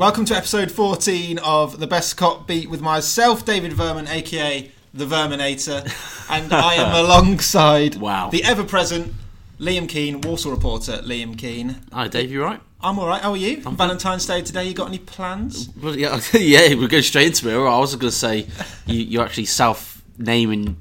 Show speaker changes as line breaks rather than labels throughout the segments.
Welcome to episode 14 of The Bescot Beat with myself, David Verman, aka The Verminator, and I am alongside
Wow.
the ever present Liam Keane, Walsall reporter Liam Keane.
Hi, Dave. You right?
I'm alright, how are you? Valentine's Day today, you got any plans?
Well, yeah, yeah. We're going straight into it. I was going to say you, you're actually self-naming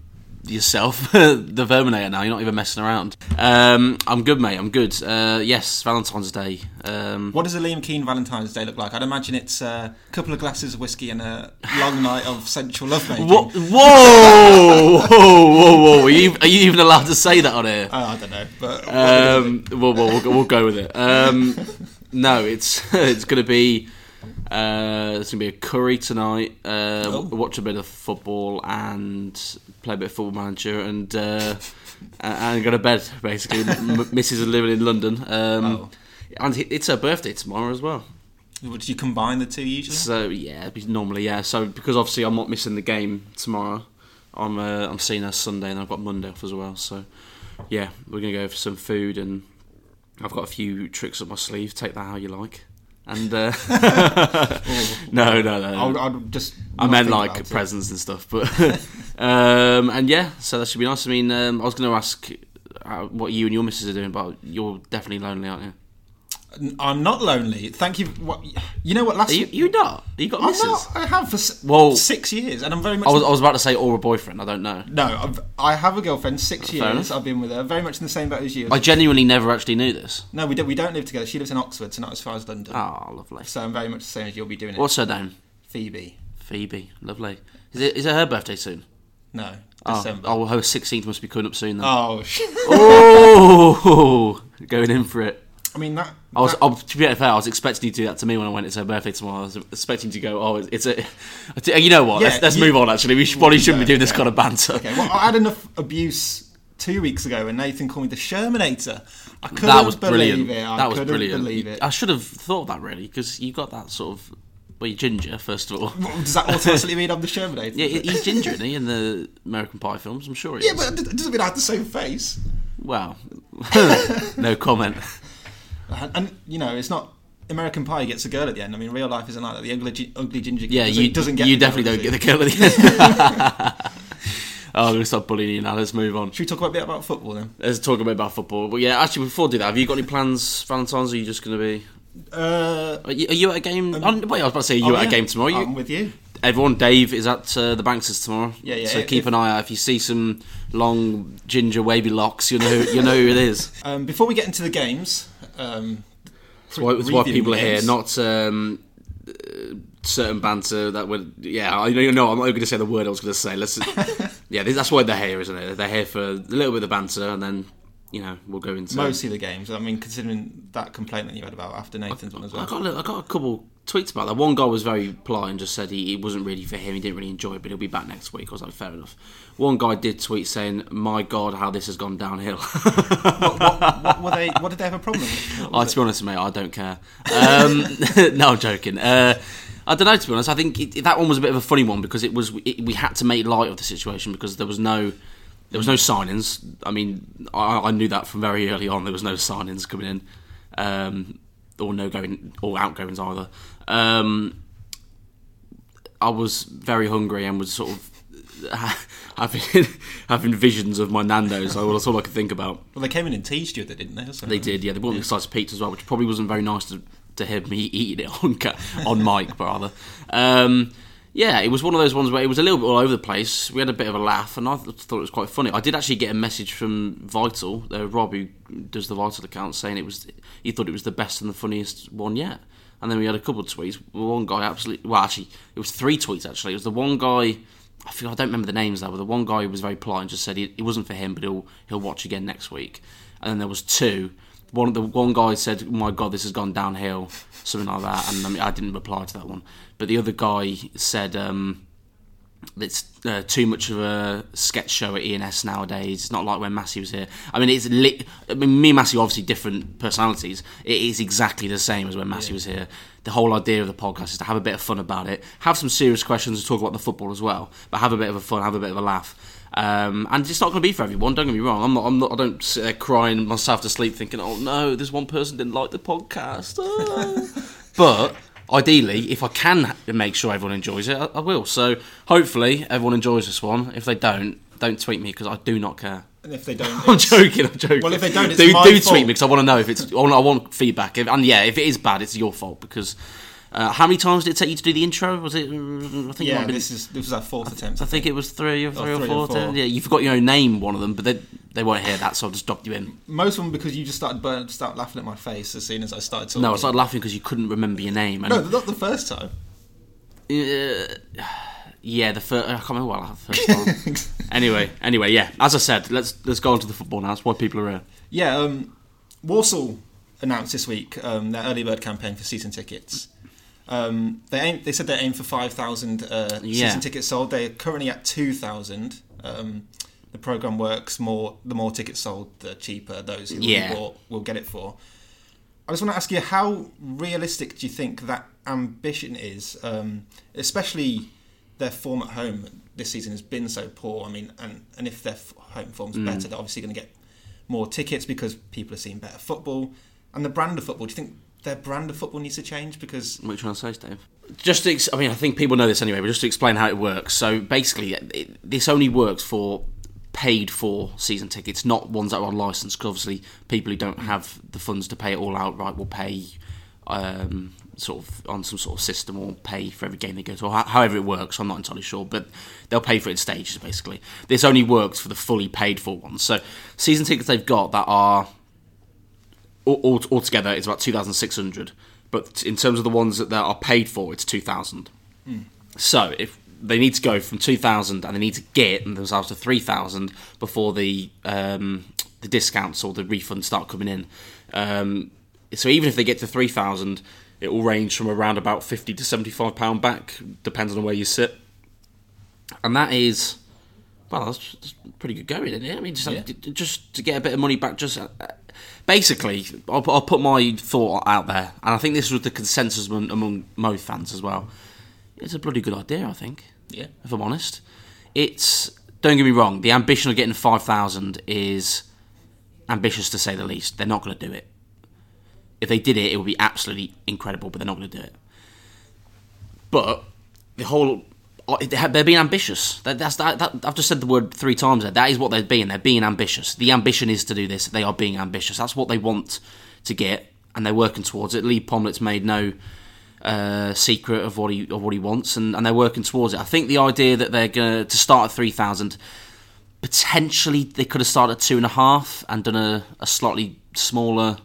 yourself the Verminator now. You're not even messing around. Um, I'm good, mate. I'm good. Uh, yes, Valentine's Day. Um,
What does a Liam Keane Valentine's Day look like? I'd imagine it's uh, a couple of glasses of whiskey and a long night of sensual lovemaking.
what? Whoa! whoa! Whoa! Whoa! Are you, are you even allowed to say that on here?
Oh, I don't know, but
Um, we'll, we'll, we'll, go- we'll go with it. Um, no, it's it's going to be uh, it's going to be a curry tonight. Uh,
Oh.
Watch a bit of football and play a bit of football manager and uh, and- and go to bed. Basically, M- Mrs. is living in London, um,
Oh.
and it's her birthday tomorrow as well.
would you combine the two usually?
So yeah, normally yeah. So because obviously I'm not missing the game tomorrow, I'm uh, I'm seeing her Sunday and I've got Monday off as well. So yeah, we're gonna go for some food and I've got a few tricks up my sleeve. Take that how you like. And uh, no, no, no.
I'll, I'll just.
I meant like
about it.
presents and stuff, but um, and yeah, so that should be nice. I mean, um, I was going to ask uh, what you and your missus are doing, but you're definitely lonely, aren't you?
I'm not lonely. Thank you. What, you know what? Last
Are you, you not? You got
I'm not. I have for s-
Well-
six years, and I'm very much.
I was, I was about to say or a boyfriend. I don't know.
no, I've, I have a girlfriend. Six
Fair
years.
enough.
I've been with her. Very much in the same boat as you.
I genuinely never actually knew this.
no, we don't. We don't live together. She lives in Oxford, so not as far as London.
Oh, lovely.
So I'm very much the same as you'll be doing it.
What's her name?
Phoebe?
Phoebe. Lovely. Is it? Is it her birthday soon?
No,
Oh,
December.
oh, her sixteenth must be coming up soon then.
Oh, shit.
Oh, going in for it.
I mean that.
I was,
that-
I, to be fair, I was expecting you to do that to me when I went. It's her birthday tomorrow. I was expecting to go. Oh, it's, it's a. You know what?
Yeah,
let's let's
you-
move on. Actually, we should, probably shouldn't be
no,
doing this kind of banter.
Okay, well, I had enough abuse two weeks ago when Nathan called me the Shermanator. I couldn't
that was
believe
brilliant.
it. I
that was brilliant.
believe it.
I should have thought that really because you got that sort of. Well, you're ginger first of all.
Does that automatically mean I'm the Shermanator?
Yeah, he- he's ginger, isn't he, in the American Pie films? I'm sure he
Yeah,
is.
but it doesn't mean I have the same face.
Well, no comment.
And, and, you know, it's not American Pie gets a girl at the end. I mean, real life isn't like that. The ugly, ugly ginger
Yeah,
doesn't,
you
doesn't get.
you definitely don't get the girl at the end. oh, I'm gonna stop bullying you now. Let's move on.
Should we talk a bit about football then?
Let's talk a bit about football. But yeah, actually, before we do that, have you got any plans, Valentine's? Or are you just gonna be?
Uh,
Are you, are you at a game? oh, wait, I was about to say, are you
Um, oh,
at
yeah.
a game tomorrow? You,
I'm with you.
everyone, Dave is at uh, the Banks's tomorrow.
Yeah, yeah,
So
if-
keep an eye out. If you see some long ginger wavy locks, you know you know who it is.
Um, before we get into the games, um,
That's why, that's why people are here, not um, certain banter that would. Yeah, I know. No, I'm not going to say the word I was going to say. Let's. yeah, that's why they're here, isn't it? They're here for a little bit of banter, and then you know we'll go into.
mostly the games. I mean, considering that complaint that you had about after Nathan's one as
I
well.
got, a, I got a couple tweets about that. One guy was very polite and just said he, it wasn't really for him. He didn't really enjoy it, but he'll be back next week. I was like, fair enough. One guy did tweet saying, "My God, how this has gone downhill."
what, what, what were they? What did they have a problem with?
Oh, to be honest, mate, I don't care. Um, no, I'm joking. Uh, I don't know. To be honest, I think it, that one was a bit of a funny one because it was it, we had to make light of the situation because there was no there was no signings. I mean, I, I knew that from very early on. There was no signings coming in, um, or no going or outgoings either. Um, I was very hungry and was sort of having having visions of my Nando's. So that's all I could think about.
Well, they came in and teased you, didn't they? So-
They did, yeah. They brought me a slice of pizza as well, which probably wasn't very nice to, to hear me eating it on on mic, but rather. Um, yeah, it was one of those ones where it was a little bit all over the place. We had a bit of a laugh, and I th- thought it was quite funny. I did actually get a message from Vital, uh, Rob, who does the Vital account, saying it was he thought it was the best and the funniest one yet. And then we had a couple of tweets. One guy absolutely, well, actually, it was three tweets actually. It was the one guy. I feel I don't remember the names though, but the one guy who was very polite and just said it wasn't for him, but he'll he'll watch again next week. And then there was two. One the one guy said, oh "My God, this has gone downhill," something like that, and I, mean, I didn't reply to that one. But the other guy said, um, it's uh, too much of a sketch show at ENS nowadays. It's not like when Massey was here. I mean, it's li- I mean, me and Massey are obviously different personalities. It is exactly the same as when Massey was here. The whole idea of the podcast is to have a bit of fun about it, have some serious questions, and talk about the football as well, but have a bit of a fun, have a bit of a laugh. Um, and it's not going to be for everyone. Don't get me wrong. I'm not. I'm not. I don't sit there crying myself to sleep, thinking, "Oh no, this one person didn't like the podcast." Oh. but ideally, if I can make sure everyone enjoys it, I, I will. So hopefully everyone enjoys this one. If they don't, don't tweet me because I do not care.
And if they don't,
I'm joking. I'm joking.
Well, if they don't, it's
do,
my
do
fault.
tweet me because I want to know if it's. I want, I want feedback. If, and yeah, if it is bad, it's your fault because. Uh, how many times did it take you to do the intro? Was it? I think
Yeah,
have been,
this is this was our fourth attempt.
I think it was three or three or,
three
four.
or four.
Yeah, you forgot your own name, one of them, but they they won't hear that, so I'll just drop you in.
Most of them because you just started burn, start laughing at my face as soon as I started talking.
No, I started laughing because you couldn't remember your name. And,
No, not the first time.
Uh, yeah, the first. I can't remember what the first time. anyway, anyway, yeah. As I said, let's let's go on to the football now. That's why people are here.
Yeah, um, Walsall announced this week um, their early bird campaign for season tickets. Um, they aim, they said they aim for five thousand uh,
Yeah.
season tickets sold. They're currently at two thousand. Um, the program works more. The more tickets sold, the cheaper those who
yeah.
bought will get it for. I just want to ask you, how realistic do you think that ambition is, um, especially their form at home this season has been so poor. I mean, and, and if their f- home form's
Mm.
better, they're obviously going to get more tickets because people are seeing better football. And the brand of football, do you think their brand of football needs to change? Because
What are you trying to say, Dave? Just to, ex- I mean, I think people know this anyway, but just to explain how it works. So basically, it, this only works for paid for season tickets, not ones that are on license. Because obviously, people who don't have the funds to pay it all outright will pay um, sort of on some sort of system or pay for every game they go to, or ho- however it works. I'm not entirely sure, but they'll pay for it in stages. Basically, this only works for the fully paid for ones. So season tickets they've got that are all, all, altogether it's about 2,600. But in terms of the ones that, are paid for, it's 2,000. So if they need to go from 2,000 and they need to get themselves to 3,000 before the um, the discounts or the refunds start coming in. Um, so even if they get to 3,000, it will range from around about 50 to 75 pound back, depends on where you sit. And that is well, that's, pretty good going, isn't it? I mean, just,
Yeah.
just to get a bit of money back, just basically, I'll, I'll put my thought out there, and I think this was the consensus among, among most fans as well. It's a bloody good idea, I think.
Yeah.
if I'm honest, it's don't get me wrong. The ambition of getting five thousand is ambitious to say the least. They're not going to do it. If they did it, it would be absolutely incredible, but they're not going to do it. But the whole they're being ambitious. That, that's that, that. I've just said the word three times. There. That is what they're being. They're being ambitious. The ambition is to do this. They are being ambitious. That's what they want to get, and they're working towards it. Leigh Pomlett's made no uh, secret of what he of what he wants, and, and they're working towards it. I think the idea that they're going to start at three thousand, potentially they could have started at two and a half and done a, a slightly smaller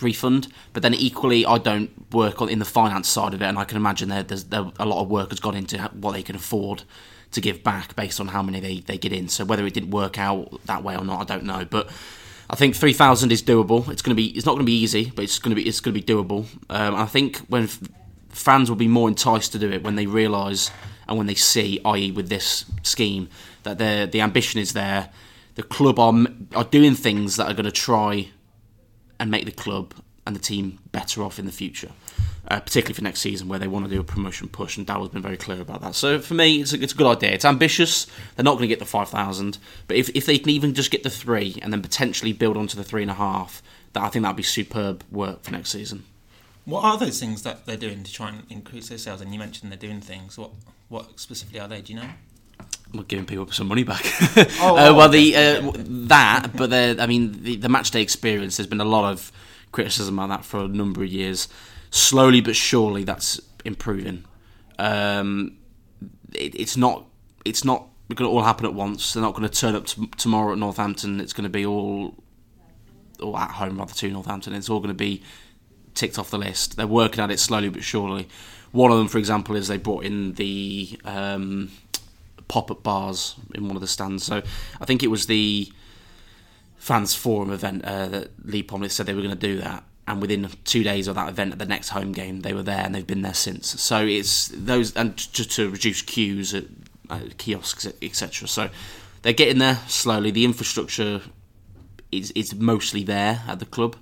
refund. But then equally, I don't work in the finance side of it, and I can imagine there, there's there, a lot of work has gone into what they can afford to give back based on how many they, they get in. So whether it didn't work out that way or not, I don't know. But I think three thousand is doable. It's to be it's not to be easy, but it's to be it's to be doable. Um, I think when fans will be more enticed to do it when they realise and when they see, i.e., with this scheme, that the the ambition is there. The club are are doing things that are going to try and make the club and the team better off in the future, uh, particularly for next season where they want to do a promotion push. And Darrell's been very clear about that. So for me, it's a, it's a good idea. It's ambitious. They're not going to get the five thousand, but if if they can even just get the three and then potentially build onto the three and a half, that I think that'd be superb work for next season.
what are those things that they're doing to try and increase their sales? And you mentioned they're doing things. What what specifically are they? Do you know?
We're giving people some money back.
Oh,
uh,
oh,
well,
okay,
the uh, that, but the, I mean, the, the match day experience. There's been a lot of criticism about that for a number of years. Slowly but surely, that's improving. Um, it, it's not. It's not going to all happen at once. They're not going to turn up t- tomorrow at Northampton. It's going to be all, or at home rather to Northampton. It's all going to be ticked off the list. They're working at it slowly but surely. One of them, for example, is they brought in the um, pop-up bars in one of the stands. So I think it was the fans forum event uh, that Leigh Pomlett said they were going to do that. And within two days of that event, at the next home game, they were there, and they've been there since. So it's those, and just to reduce queues at uh, kiosks, etc. So they're getting there slowly. The infrastructure is is mostly there at the club,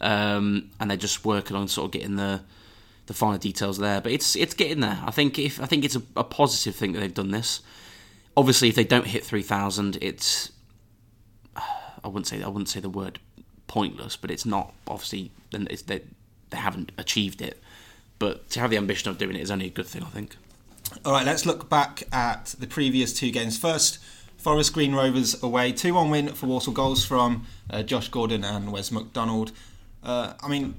um, and they're just working on sort of getting the the finer details there. But it's it's getting there. I think if I think it's a, a positive thing that they've done this. Obviously, if they don't hit three thousand, it's I wouldn't say I wouldn't say the word pointless, but it's not obviously then it's they they haven't achieved it. but to have the ambition of doing it is only a good thing, I think.
All right, let's look back at the previous two games. First, Forest Green Rovers away, 2 1 win for Walsall. Goals from uh, Josh Gordon and Wes McDonald. Uh, I mean,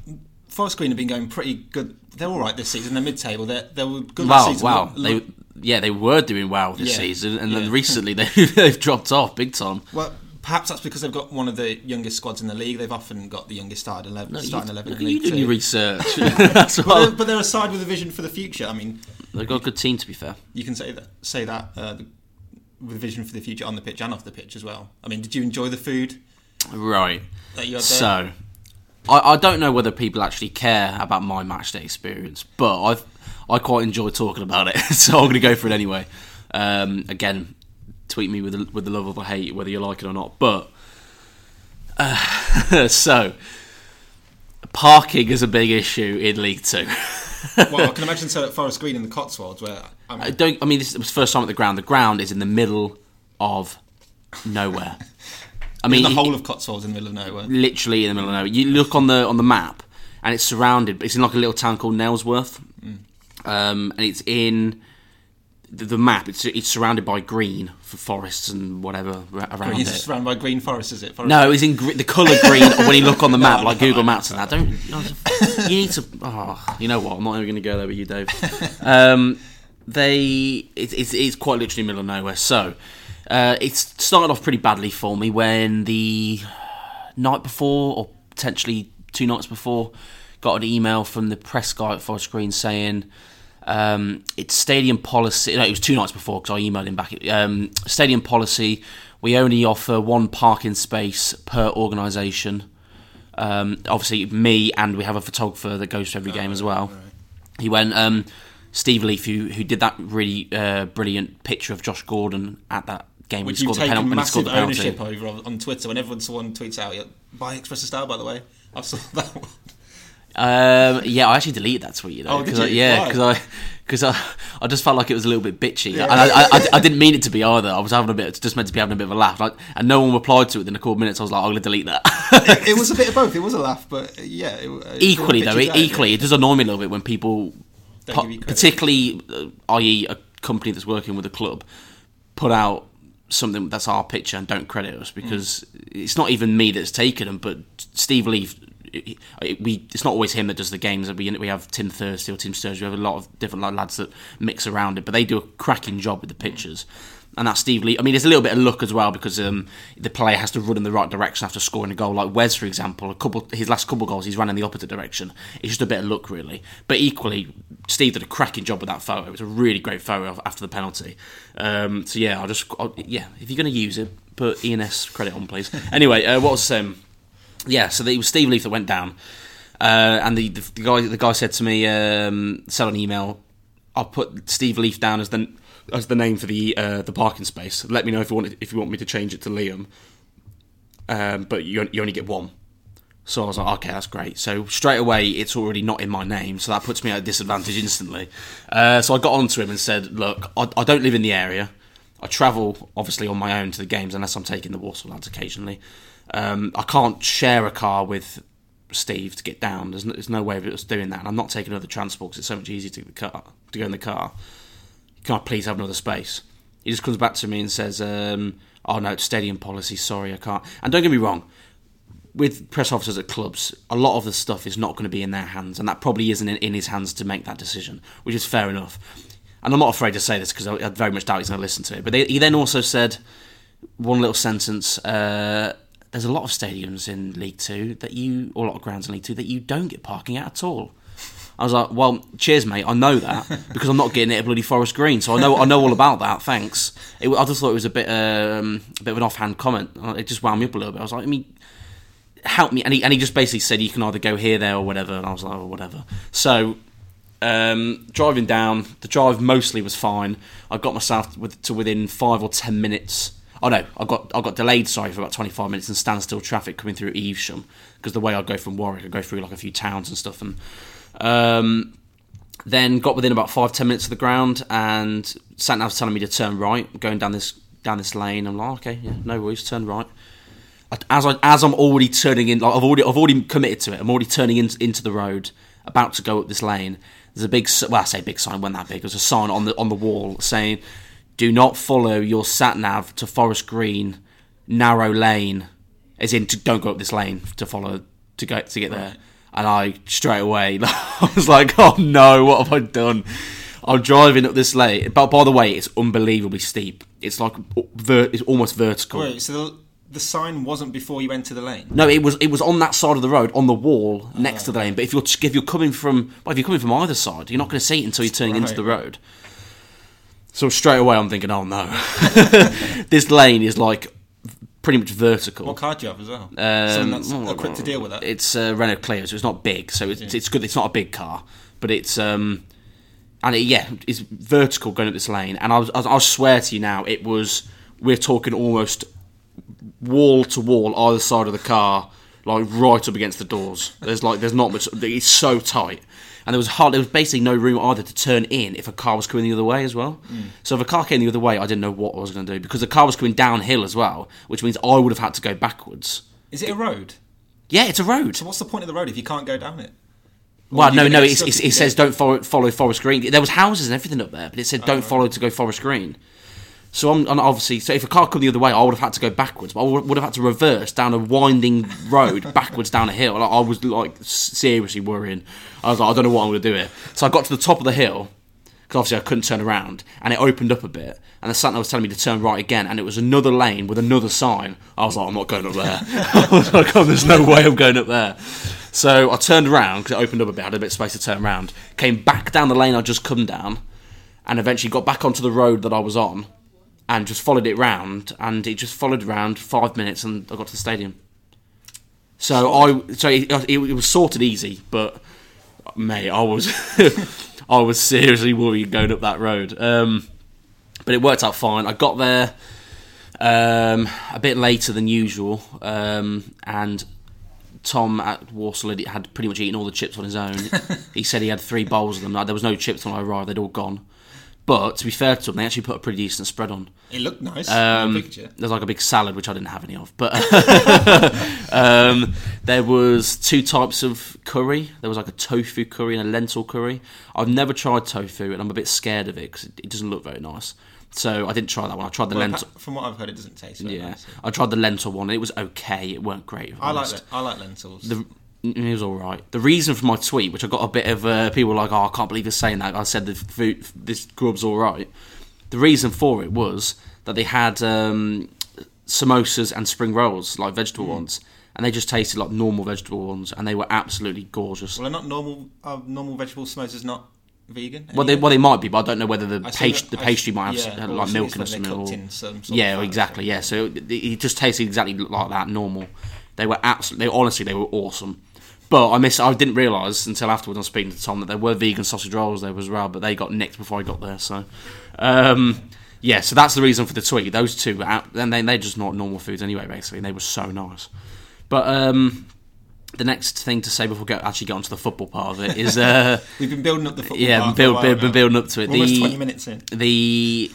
Forest Green have been going pretty good. They're all right this season. They're mid table. They're, they were good
Wow,
this season.
wow.
Look-
They, yeah, they were doing well this
Yeah,
season, and
yeah.
then recently they, they've dropped off big time.
well, perhaps that's because they've got one of the youngest squads in the league. They've often got the youngest starting 11, starting 11
Look
in
at you doing your research. That's
But they're, but they're a side with a vision for the future. I mean,
They've got a good team, to be fair.
you can say that say that uh, the, with vision for the future on the pitch and off the pitch as well. I mean, did you enjoy the food
Right.
that you had there?
So, I, I don't know whether people actually care about my matchday experience, but I I quite enjoy talking about it, so I'm going to go for it anyway. Um, again, tweet me with the, with the love or the hate, whether you like it or not. But uh, so, parking is a big issue in League Two.
well, I can imagine so at Forest Green in the Cotswolds, where I mean,
I don't. I mean, this was the first time at the ground. The ground is in the middle of nowhere. I mean,
the
it-
whole of Cotswolds in the middle of nowhere.
literally in the middle of nowhere. You look on the on the map, and it's surrounded. It's in like a little town called Nailsworth, um, and it's in the, the map. It's it's surrounded by green for forests and whatever around
Green,
it.
It's surrounded by green forests, is it? Forest
No, it's in gre- the colour green when you look on the map, like Google Maps and that. Don't you need to? Oh, you know what? I'm not even going to go there with you, Dave. Um, they it, it's it's quite literally middle of nowhere. So uh, it's started off pretty badly for me when the night before, or potentially two nights before, got an email from the press guy at Forest Green saying. Um, it's stadium policy. No, it was two nights before because I emailed him back. Um, stadium policy. We only offer one parking space per organisation. Um, obviously, me and we have a photographer that goes to every game as well. He went. Um, Steve Leaf, who who did that really uh, brilliant picture of Josh Gordon at that game when
which
he
you've
scored the
taken
penalty. When
massive ownership over on, Twitter. Whenever someone tweets out, yeah, buy Express Star, by the way. I saw that one.
Um, yeah, I actually deleted that tweet. You know,
Oh, did
'cause I,
you?
yeah, because I because I, I just felt like it was a little bit bitchy, and I, I, I, I didn't mean it to be either. I was having a bit, just meant to be having a bit of a laugh, like, and no one replied to it within a couple of minutes. I was like, I'm going to delete that.
it was a bit of both. It was a laugh, but yeah. It, uh,
equally though, it, equally, it does annoy me a little bit when people,
Don't
pu-
give you credit.
particularly, uh, i.e., a company that's working with a club, put out something that's our picture and don't credit us hmm. because it's not even me that's taken them, but Steve it- it- We it's not always him that does the games. We we have Tim Thursday or Tim Sturge. We have a lot of different lads that mix around it, but they do a cracking job with the pictures. And that's Steve Lee. I mean, there's a little bit of luck as well because um, the player has to run in the right direction after scoring a goal. Like Wes, for example, a couple his last couple goals, he's ran in the opposite direction. It's just a bit of luck, really. But equally, Steve did a cracking job with that photo. It was a really great photo after the penalty. Um, so yeah, I'll just I'll, yeah, if you're going to use it, put ENS credit on, please. anyway, uh, what was um, yeah, so it was Steve Leaf that went down, uh, and the, the, the guy the guy said to me, um, sent an email. I'll put Steve Leaf down as the as the name for the uh, the parking space. Let me know if you want if you want me to change it to Liam. Um, but you, you only get one. So I was like, okay, that's great. So straight away, it's already not in my name, so that puts me at a disadvantage instantly. Uh, so I got on to him and said, look, I, I don't live in the area. I travel, obviously, on my own to the games unless I'm taking the Walsall lads occasionally. Um, I can't share a car with Steve to get down. There's no, there's no way of us doing that. And I'm not taking other transport because it's so much easier to, the car, to go in the car. Can I please have another space? He just comes back to me and says, um, oh no, it's stadium policy, sorry, I can't. And don't get me wrong, with press officers at clubs, a lot of the stuff is not going to be in their hands, and that probably isn't in, his hands to make that decision, which is fair enough. And I'm not afraid to say this because I, I very much doubt he's going to listen to it. But they, he then also said one little sentence. Uh, there's a lot of stadiums in League Two that you, or a lot of grounds in League Two that you don't get parking at at all. I was like, well, cheers, mate. I know that because I'm not getting it at bloody Forest Green, so I know I know all about that. Thanks. It, I just thought it was a bit um, a bit of an offhand comment. It just wound me up a little bit. I was like, I mean, help me, and he and he just basically said you can either go here, there, or whatever. And I was like, oh, whatever. So um, driving down, the drive mostly was fine. I got myself with, to within five or ten minutes. Oh no, I got I got delayed. Sorry for about twenty five minutes in standstill traffic coming through Evesham because the way I go from Warwick, I go through like a few towns and stuff, and um, then got within about five ten minutes of the ground, and sat nav telling me to turn right, going down this down this lane. I'm like, okay, yeah, no worries, turn right. As I as I'm already turning in, like I've already I've already committed to it. I'm already turning in, into the road, about to go up this lane. there's a big well, I say big sign, wasn't that big? There's a sign on the on the wall saying, "Do not follow your sat nav to Forest Green, narrow lane." As in, to, don't go up this lane to follow to go to get there. And I straight away, I was like, "Oh no, what have I done?" I'm driving up this lane, but by the way, it's unbelievably steep. It's like ver- it's almost vertical.
Wait, so the, the sign wasn't before you entered the lane?
No, it was it was on that side of the road, on the wall oh. next to the lane. But if you're if you're coming from well, if you're coming from either side, you're not going to see it until you're turning into the road. So straight away, I'm thinking, oh no, this lane is like pretty much vertical.
What car do you have as well?
Um,
that's equipped to deal with that.
It's a Renault Clio, so it's not big. So it's, it's good. It's not a big car, but it's um, and it, yeah, it's vertical going up this lane. And I was, I, I swear to you now, it was we're talking almost wall to wall either side of the car, like right up against the doors. There's like there's not much. It's so tight. And there was hard, there was basically no room either to turn in if a car was coming the other way as well. Hmm. So if a car came the other way, I didn't know what I was going to do because the car was coming downhill as well, which means I would have had to go backwards.
Is it a road?
Yeah, it's a road.
So what's the point of the road if you can't go down it?
Well, no, no, it says don't follow, follow Forest Green. There was houses and everything up there, but it said don't oh. follow to go Forest Green. So I'm and obviously, so if a car come the other way, I would have had to go backwards. But I would have had to reverse down a winding road backwards down a hill. Like, I was like seriously worrying. I was like, I don't know what I'm going to do here. So I got to the top of the hill because obviously I couldn't turn around, and it opened up a bit. And the sat was telling me to turn right again, and it was another lane with another sign. I was like, I'm not going up there. I was like, oh, there's no way I'm going up there. So I turned around because it opened up a bit. I had a bit of space to turn around. Came back down the lane I'd just come down, and eventually got back onto the road that I was on, and just followed it round. And it just followed round five minutes, and I got to the stadium. So I, so it, it, it was sorted easy, but mate, I was, I was seriously worried going up that road. Um, but it worked out fine. I got there um, a bit later than usual, um, and Tom at Walsall had- had pretty much eaten all the chips on his own. he said he had three bowls of them. There was no chips when I arrived; they'd all gone. But to be fair to them, they actually put a pretty decent spread on.
It looked nice.
Um,
the.
There's like a big salad which I didn't have any of, but um, there was two types of curry. There was like a tofu curry and a lentil curry. I've never tried tofu, and I'm a bit scared of it because it, doesn't look very nice. So I didn't try that one. I tried the
Well,
lentil.
from what I've heard, it doesn't taste very
Yeah,
nice.
I tried the lentil one. and It was okay. It weren't great.
I like. I like lentils.
The, it was all right. The reason for my tweet, which I got a bit of uh, people like, "Oh, I can't believe you're saying that." I said the food, this grub's all right. The reason for it was that they had um, samosas and spring rolls, like vegetable
Hmm.
ones, and they just tasted like normal vegetable ones, and they were absolutely gorgeous.
well, they're not normal. Uh, normal vegetable samosas not vegan.
Well, they well they might be, but I don't know whether the
I see
pastry the
I-
might have
yeah,
s- had,
well,
like milk in it or
cooked in some
yeah, exactly. Yeah, so it, it just tasted exactly like that, normal. They were absolutely, honestly, they were awesome. But I miss, I didn't realise until afterwards. I was speaking to Tom that there were vegan sausage rolls there as well, but they got nicked before I got there. So, um, yeah, so that's the reason for the tweet. Those two, were out, and they they're just not normal foods anyway. Basically, they were so nice. But um, the next thing to say before we get, actually get onto the football part of it is, uh,
We've been building up the football.
yeah,
bar for a
build, build, been building up to it.
We're almost
The-
twenty minutes in.
the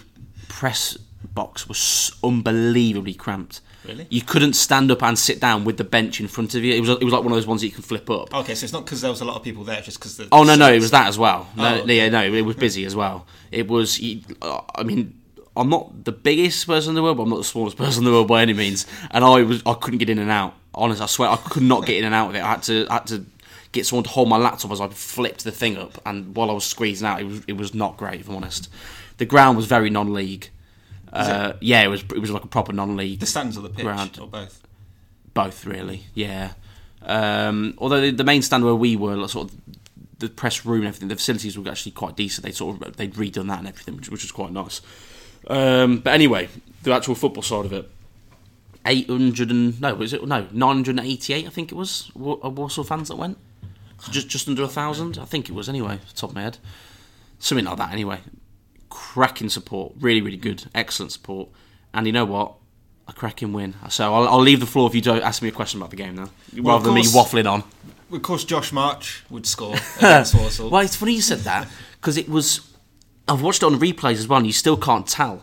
press box was unbelievably cramped.
Really?
You couldn't stand up and sit down with the bench in front of you. It was it was like one of those ones that you can flip up.
Okay, so it's not because there was a lot of people there, just because the.
Oh no, no, it was that as well. No,
Oh, okay.
yeah, no, it was busy as well. It was. I mean, I'm not the biggest person in the world, but I'm not the smallest person in the world by any means. And I was, I couldn't get in and out. Honest, I swear, I could not get in and out of it. I had to, I had to get someone to hold my laptop as I flipped the thing up, and while I was squeezing out, it was, it was not great. If I'm honest, the ground was very non-league. Uh, yeah, it was, it was like a proper non-league.
The stands or the pitch
Ground.
or both.
Both, really. Yeah. Um, although the, the main stand where we were, like, sort of the press room and everything, the facilities were actually quite decent. They sort of they'd redone that and everything, which, which was quite nice. Um, but anyway, the actual football side of it. 800 and no was it no 988 I think it was Wa- uh, Walsall fans that went just just under a thousand I think it was anyway top of my head something like that anyway cracking support really really good excellent support and you know what a cracking win so I'll, I'll leave the floor if you don't ask me a question about the game now
Well,
rather than me waffling on
Of course, Josh March would score against Walsall.
well, it's funny you said that because it was. I've watched it on replays as well, and you still can't tell.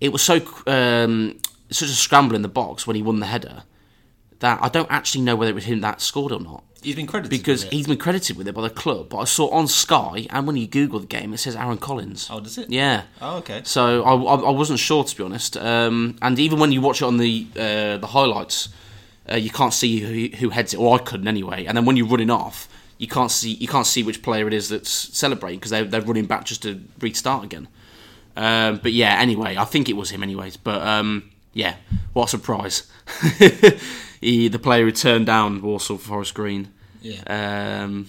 It was so um, such a scramble in the box when he won the header that I don't actually know whether it was him that scored or not.
He's been credited
Because
with it.
he's been credited with it by the club, but I saw on Sky, and when you Google the game, it says Aaron Collins.
Oh, does it?
Yeah.
Oh, okay.
So I, I, I wasn't sure to be honest. Um, and even when you watch it on the uh, the highlights, uh, you can't see who, who heads it, or I couldn't anyway. And then when you're running off, you can't see you can't see which player it is that's celebrating because they're they're running back just to restart again. Um, but yeah, anyway, I think it was him anyways. But um, yeah, what a surprise! he, the player who turned down Walsall for Forest Green.
Yeah.
Um,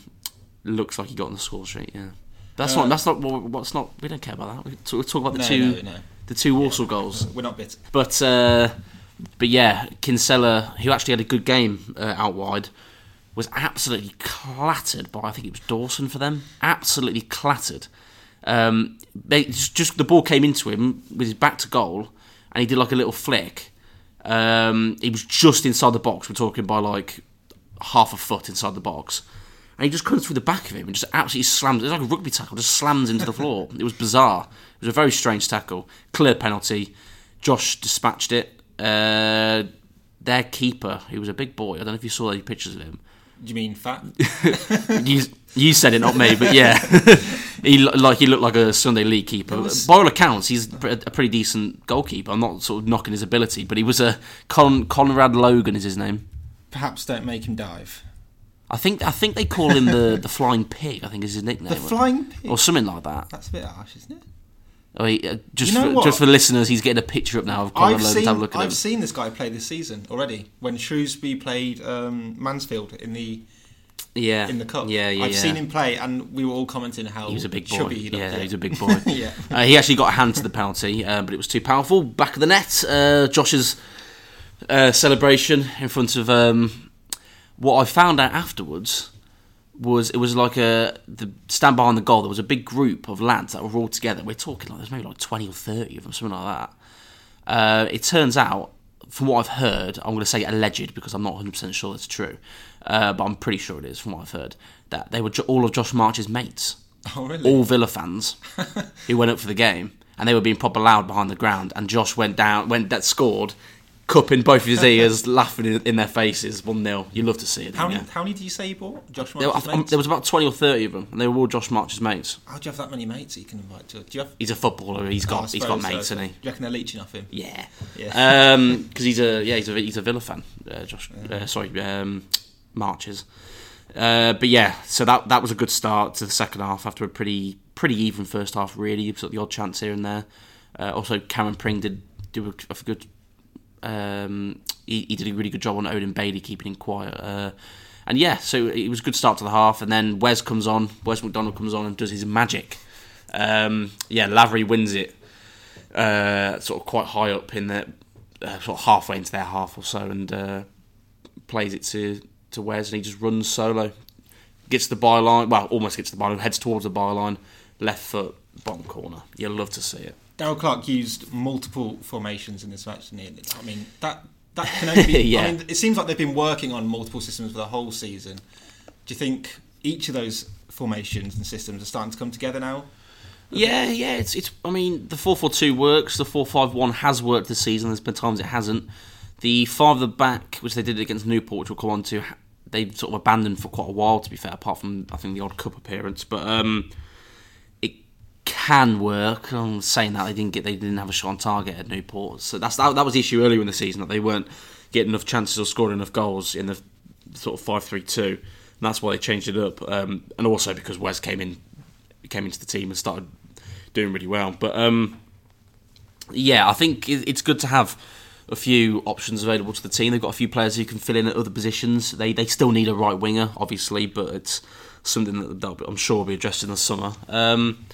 looks like he got on the score sheet. Yeah, that's
Uh,
not. That's not. What's not. We don't care about that. We talk, we talk about the
No,
two.
no, no.
The two Walsall goals.
We're not bitter.
But uh, but yeah, Kinsella, who actually had a good game uh, out wide, was absolutely clattered by I think it was Dawson for them. Absolutely clattered. Um, they just, just the ball came into him with his back to goal, and he did like a little flick. Um, he was just inside the box. We're talking by like half a foot inside the box. And he just comes through the back of him and just absolutely slams. It was like a rugby tackle, just slams into the floor. It was bizarre. It was a very strange tackle. Clear penalty. Josh dispatched it. Uh, their keeper, who was a big boy, I don't know if you saw any pictures of him.
Do you mean fat?
You, you said it, not me, but yeah, he like he looked like a Sunday league keeper.
was-
By all accounts, he's a pretty decent goalkeeper. I'm not sort of knocking his ability, but he was a Con- Conrad Logan is his name.
Perhaps don't make him dive.
I think I think they call him the the flying pig. I think is his nickname,
The flying pig.
or something like that.
That's a bit harsh, isn't it?
I mean, uh, just
You know
for, just for listeners, he's getting a picture up now of Conrad
I've
Logan.
seen,
to have a look at
I've
him.
seen this guy play this season already when Shrewsbury played um, Mansfield in the
yeah,
in the cup.
Yeah, yeah,
I've
yeah.
seen him play, and we were all commenting how
He was a big boy.
chubby he
Yeah, he was a big boy.
yeah.
Uh, he actually got a hand to the penalty, uh, but it was too powerful. Back of the net, uh, Josh's uh, celebration in front of. Um, what I found out afterwards was it was like a the stand behind the goal. There was a big group of lads that were all together. We're talking like there's maybe like twenty or thirty of them, something like that. Uh, it turns out, from what I've heard, I'm going to say alleged because I'm not 100 percent sure it's true, uh, but I'm pretty sure it is from what I've heard that they were all of Josh March's mates
Oh really?
all Villa fans who went up for the game, and they were being proper loud behind the ground. And Josh went down, went that scored, cup in both of his ears, laughing in, in their faces. One 0 You love to see it.
how many? How many do you say you bought? Josh
There,
March's
I- um,
mates?
there was about twenty or thirty of them, and they were all Josh March's mates.
How do you have that many mates that you can invite to? Do you have?
He's a footballer. He's
Oh,
got
I
he's got
so.
mates,
Do
isn't he?
you reckon they're leeching off him?
Yeah,
Yeah.
because he's a yeah he's a he's a Villa fan. Uh, Josh, uh, sorry, um, Marches. Uh, but yeah, so that that was a good start to the second half after a pretty pretty even first half. Really, you got the odd chance here and there. Uh, also, Cameron Pring did do a, a good. Um, he, he did a really good job on Odin Bailey keeping him quiet. Uh, and yeah, so it was a good start to the half. And then Wes comes on, Wes McDonald comes on and does his magic. Um, yeah, Lavery wins it uh, sort of quite high up in the uh, sort of halfway into their half or so, and uh, plays it to to Wes, and he just runs solo, gets the byline, well, almost gets to the byline, heads towards the byline, left foot, bottom corner. You'll love to see it.
Darrell Clarke used multiple formations in this match. Didn't he? I mean that that can only be.
Yeah.
I mean, it seems like they've been working on multiple systems for the whole season. Do you think each of those formations and systems are starting to come together now?
Yeah, yeah. It's it's. I mean, the four four two works. The four five one has worked this season. There's been times it hasn't. The five of the back, which they did against Newport, which we'll come on to, they sort of abandoned for quite a while. To be fair, apart from I think the odd cup appearance, but um, it can work. I'm saying that they didn't get they didn't have a shot on target at Newport, so that's that, that was the issue earlier in the season that they weren't getting enough chances or scoring enough goals in the sort of five three two, and that's why they changed it up. Um, and also because Wes came in came into the team and started doing really well. But um, yeah, I think it- it's good to have a few options available to the team. They've got a few players who can fill in at other positions. They they still need a right winger, obviously, but it's something that be- I'm sure will be addressed in the summer. Um,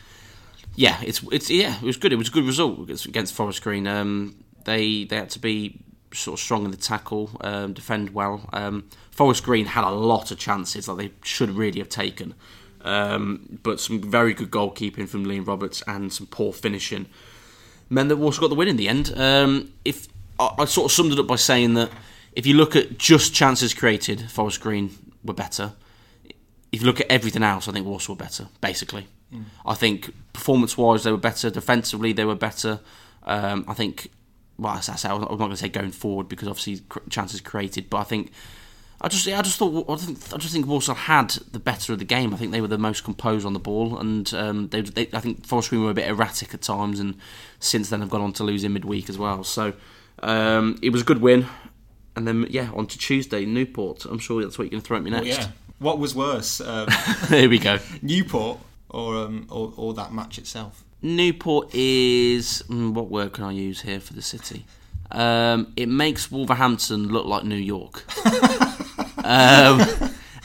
yeah, it's it's yeah, it was good. It was a good result against, Forest Green. Um, they they had to be sort of strong in the tackle, um, defend well. Um, Forest Green had a lot of chances that they should really have taken, um, but some very good goalkeeping from Liam Roberts and some poor finishing meant that Walsall got the win in the end. Um, if I, I sort of summed it up by saying that if you look at just chances created, Forest Green were better. If you look at everything else, I think Walsall were better. Basically, I think performance-wise they were better. Defensively they were better. Um, I think well, I'm not going to say going forward because obviously chances created, but I think I just I just thought I, think, I just think Walsall had the better of the game. I think they were the most composed on the ball, and um, they, they, I think Forest Green were a bit erratic at times, and since then have gone on to lose in midweek as well. So um, it was a good win, and then yeah, on to Tuesday Newport. I'm sure that's what you're going to throw at me next.
Well, yeah. What was worse? Um,
Here we go.
Newport or, um, or or that match itself.
Newport is mm, what word can I use here for the city? Um, it makes Wolverhampton look like New York. um,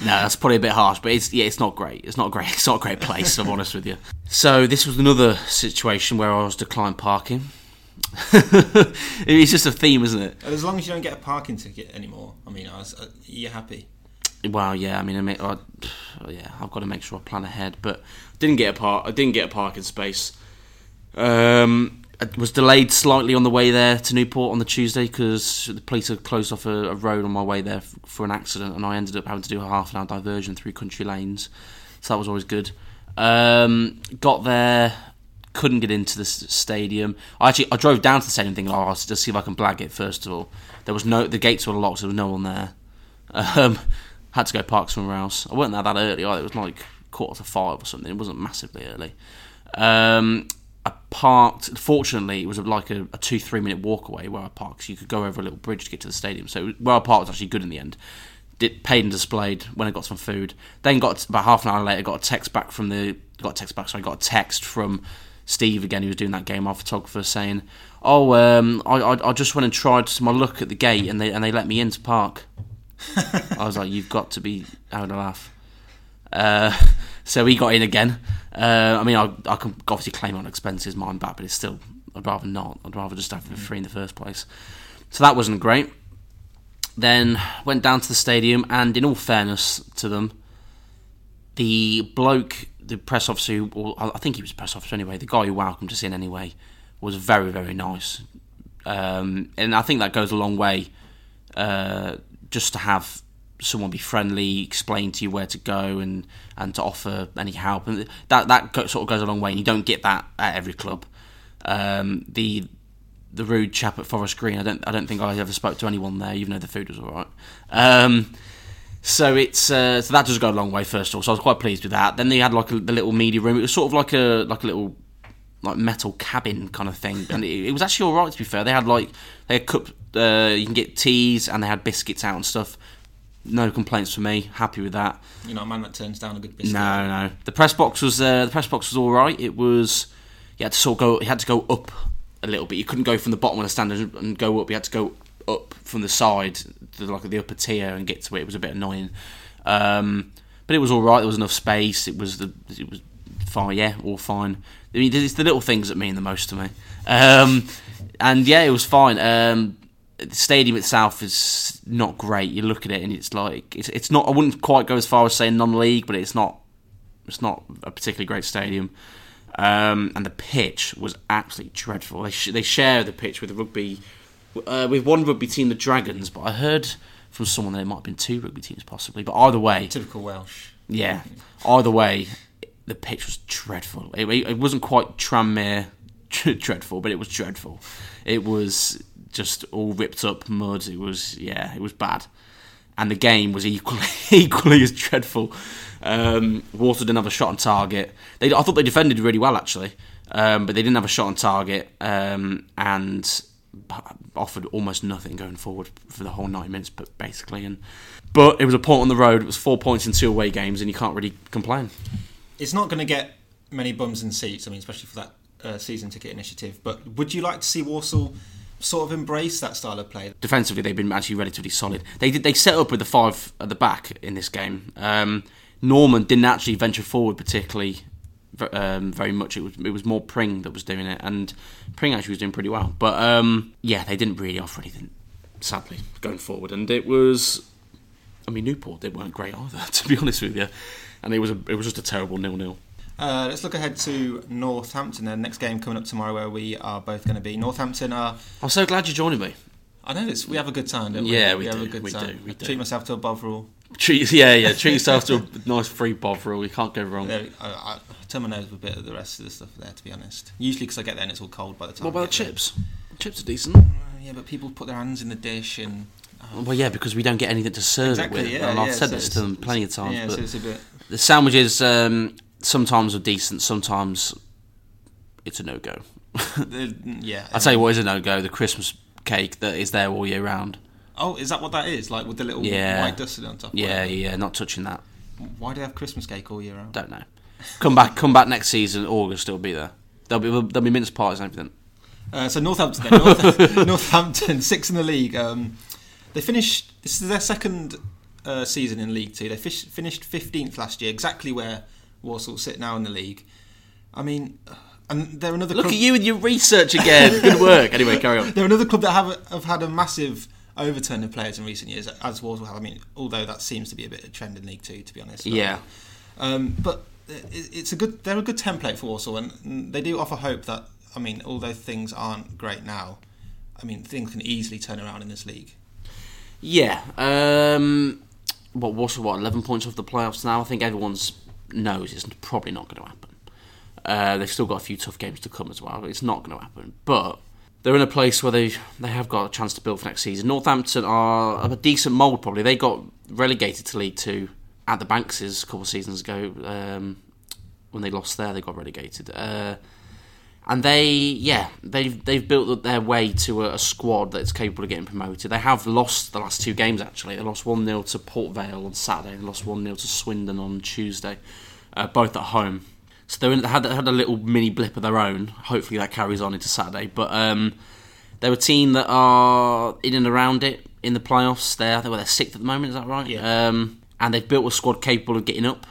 no, that's probably a bit harsh, but it's yeah, it's not great. It's not great. It's not a great place. I'm honest with you. So this was another situation where I was declined parking. it's just a theme, isn't it?
As long as you don't get a parking ticket anymore, I mean, I was, uh, you're happy.
Well, yeah. I mean, I, mean, I, yeah, I've got to make sure I plan ahead, but didn't get a park. I didn't get a parking space. Um, I was delayed slightly on the way there to Newport on the Tuesday because the police had closed off a, a, road on my way there f- for an accident, and I ended up having to do a half an hour diversion through country lanes. So that was always good. Um, got there, couldn't get into the stadium. I actually I drove down to the stadium thinking, oh, I'll just see if I can blag it. First of all, there was no the gates were locked, so there was no one there. Um, had to go park somewhere else. I wasn't there that early. Either. It was like quarter to five or something. It wasn't massively early. Um, I parked. Fortunately, it was like a, a, two three minute walk away where I parked. So you could go over a little bridge to get to the stadium. So where I parked was actually good in the end. Did paid and displayed when I got some food. Then got about half an hour later, got a text back from the got a text back. So I got a text from Steve again, who was doing that game, our photographer, saying, "Oh, um, I, I, I just went and tried my luck at the gate, and they and they let me in to park." I was like, "You've got to be having a laugh." Uh, so he got in again. Uh, I mean, I, I can obviously claim on expenses, mine back, but it's still, I'd rather not. I'd rather just have it free in the first place. So that wasn't great. Then went down to the stadium, and in all fairness to them, the bloke, the press officer, or I think he was a press officer anyway, the guy who welcomed us in anyway, was very, very nice. Um, and I think that goes a long way uh, just to have someone be friendly, explain to you where to go, and, and to offer any help, and that that sort of goes a long way. And you don't get that at every club. Um, the the rude chap at Forest Green, I don't I don't think I ever spoke to anyone there, even though the food was all right. Um, so it's uh, so that does go a long way. First of all, so I was quite pleased with that. Then they had like a, the little media room. It was sort of like a like a little like metal cabin kind of thing, and it, it was actually all right. To be fair, they had like they had cup. Uh, you can get teas and they had biscuits out and stuff no complaints for me. Happy with that.
You know, a man that turns down a good biscuit.
No, no. The press box was uh, the press box was all right. It was you had to sort of go. You had to go up a little bit. You couldn't go from the bottom of the stand and go up. You had to go up from the side to like the upper tier and get to it. It was a bit annoying, um, but it was all right. There was enough space. It was the it was fine. Yeah, all fine. I mean, it's the little things that mean the most to me. Um, and yeah, it was fine. Um, the stadium itself is not great. You look at it and it's like it's it's not. I wouldn't quite go as far as saying non-league, but it's not it's not a particularly great stadium. Um, and the pitch was absolutely dreadful. They sh- they share the pitch with the rugby uh, with one rugby team, the Dragons, but I heard from someone that it might have been two rugby teams possibly. But either way,
typical Welsh.
Yeah, either way, the pitch was dreadful. It, it wasn't quite Tranmere dreadful, but it was dreadful. It was just all ripped up mud. It was yeah, it was bad, and the game was equally equally as dreadful. Um, Water didn't have a shot on target. They, I thought they defended really well actually, um, but they didn't have a shot on target um, and offered almost nothing going forward for the whole 90 minutes, but basically. And but it was a point on the road. It was four points in two away games, and you can't really complain.
It's not going to get many bums in seats. I mean, especially for that uh, season ticket initiative. But would you like to see Walsall? sort of embrace that style of play.
Defensively, they've been actually relatively solid. They did, they set up with the five at the back in this game. Um, Norman didn't actually venture forward particularly um, very much. It was it was more Pring that was doing it, and Pring actually was doing pretty well. But um, yeah, they didn't really offer anything, sadly, going forward. And it was, I mean, Newport they weren't great either, to be honest with you. And it was a, it was just a terrible nil nil.
Uh, let's look ahead to Northampton. The next game coming up tomorrow, where we are both going to be. Northampton are.
I'm so glad you're joining me.
I know it's, we have a good time, don't we?
Yeah, we, we
have a good
we
time.
Do, we do.
Treat myself to a Bovril.
Treat yeah, yeah. Treat yourself to a nice free Bovril. You can't go wrong.
Yeah, I, I, turn my nose a bit of the rest of the stuff there, to be honest. Usually because I get there and it's all cold by the time.
What about the chips? chips are decent.
Uh, yeah, but people put their hands in the dish and. Uh,
Well, yeah, because we don't get anything to serve
exactly,
it with.
yeah.
and I've
yeah,
said
so
this to them plenty of times.
Yeah,
but
so it's a bit.
the sandwiches um, sometimes are decent, sometimes it's a no go.
yeah.
I'll tell you what is a no go: the Christmas cake that is there all year round.
Oh, is that what that is? Like with the little
Yeah.
white dusting on top?
Yeah,
Whatever.
yeah, not touching that.
Why do they have Christmas cake all year round?
Don't know. Come back, come back next season, August. It'll be there. There'll be there'll be mince pies and everything.
Uh, so Northampton, then, North, Northampton, six in the league. Um, they finished. This is their second uh, season in League Two. They fish, finished fifteenth last year, exactly where Walsall sit now in the league. I mean, uh, and they're another.
Look
club,
at you and your research again. Good work. Anyway, carry on.
They're another club that have have had a massive overturn of players in recent years, as Walsall have. I mean, although that seems to be a bit of a trend in League Two, to be honest.
Yeah.
Um, but it's a good. They're a good template for Walsall, and they do offer hope that. I mean, although things aren't great now, I mean things can easily turn around in this league.
Yeah. Um, what Walsall? What eleven points off the playoffs now? I think everyone's knows it's probably not going to happen. Uh, they've still got a few tough games to come as well. It's not going to happen, but they're in a place where they they have got a chance to build for next season. Northampton are a decent mould. Probably they got relegated to League Two at the Banks's a couple of seasons ago. Um, when they lost there, they got relegated. Uh, and they, yeah, they've they've built their way to a, a squad that's capable of getting promoted. They have lost the last two games actually. They lost one 0 to Port Vale on Saturday. They lost one 0 to Swindon on Tuesday, uh, both at home. So in, they had had a little mini blip of their own. Hopefully that carries on into Saturday. But um, they're a team that are in and around it in the playoffs. They're I think they're sixth at the moment. Is that right?
Yeah.
Um, and they've built a squad capable of getting up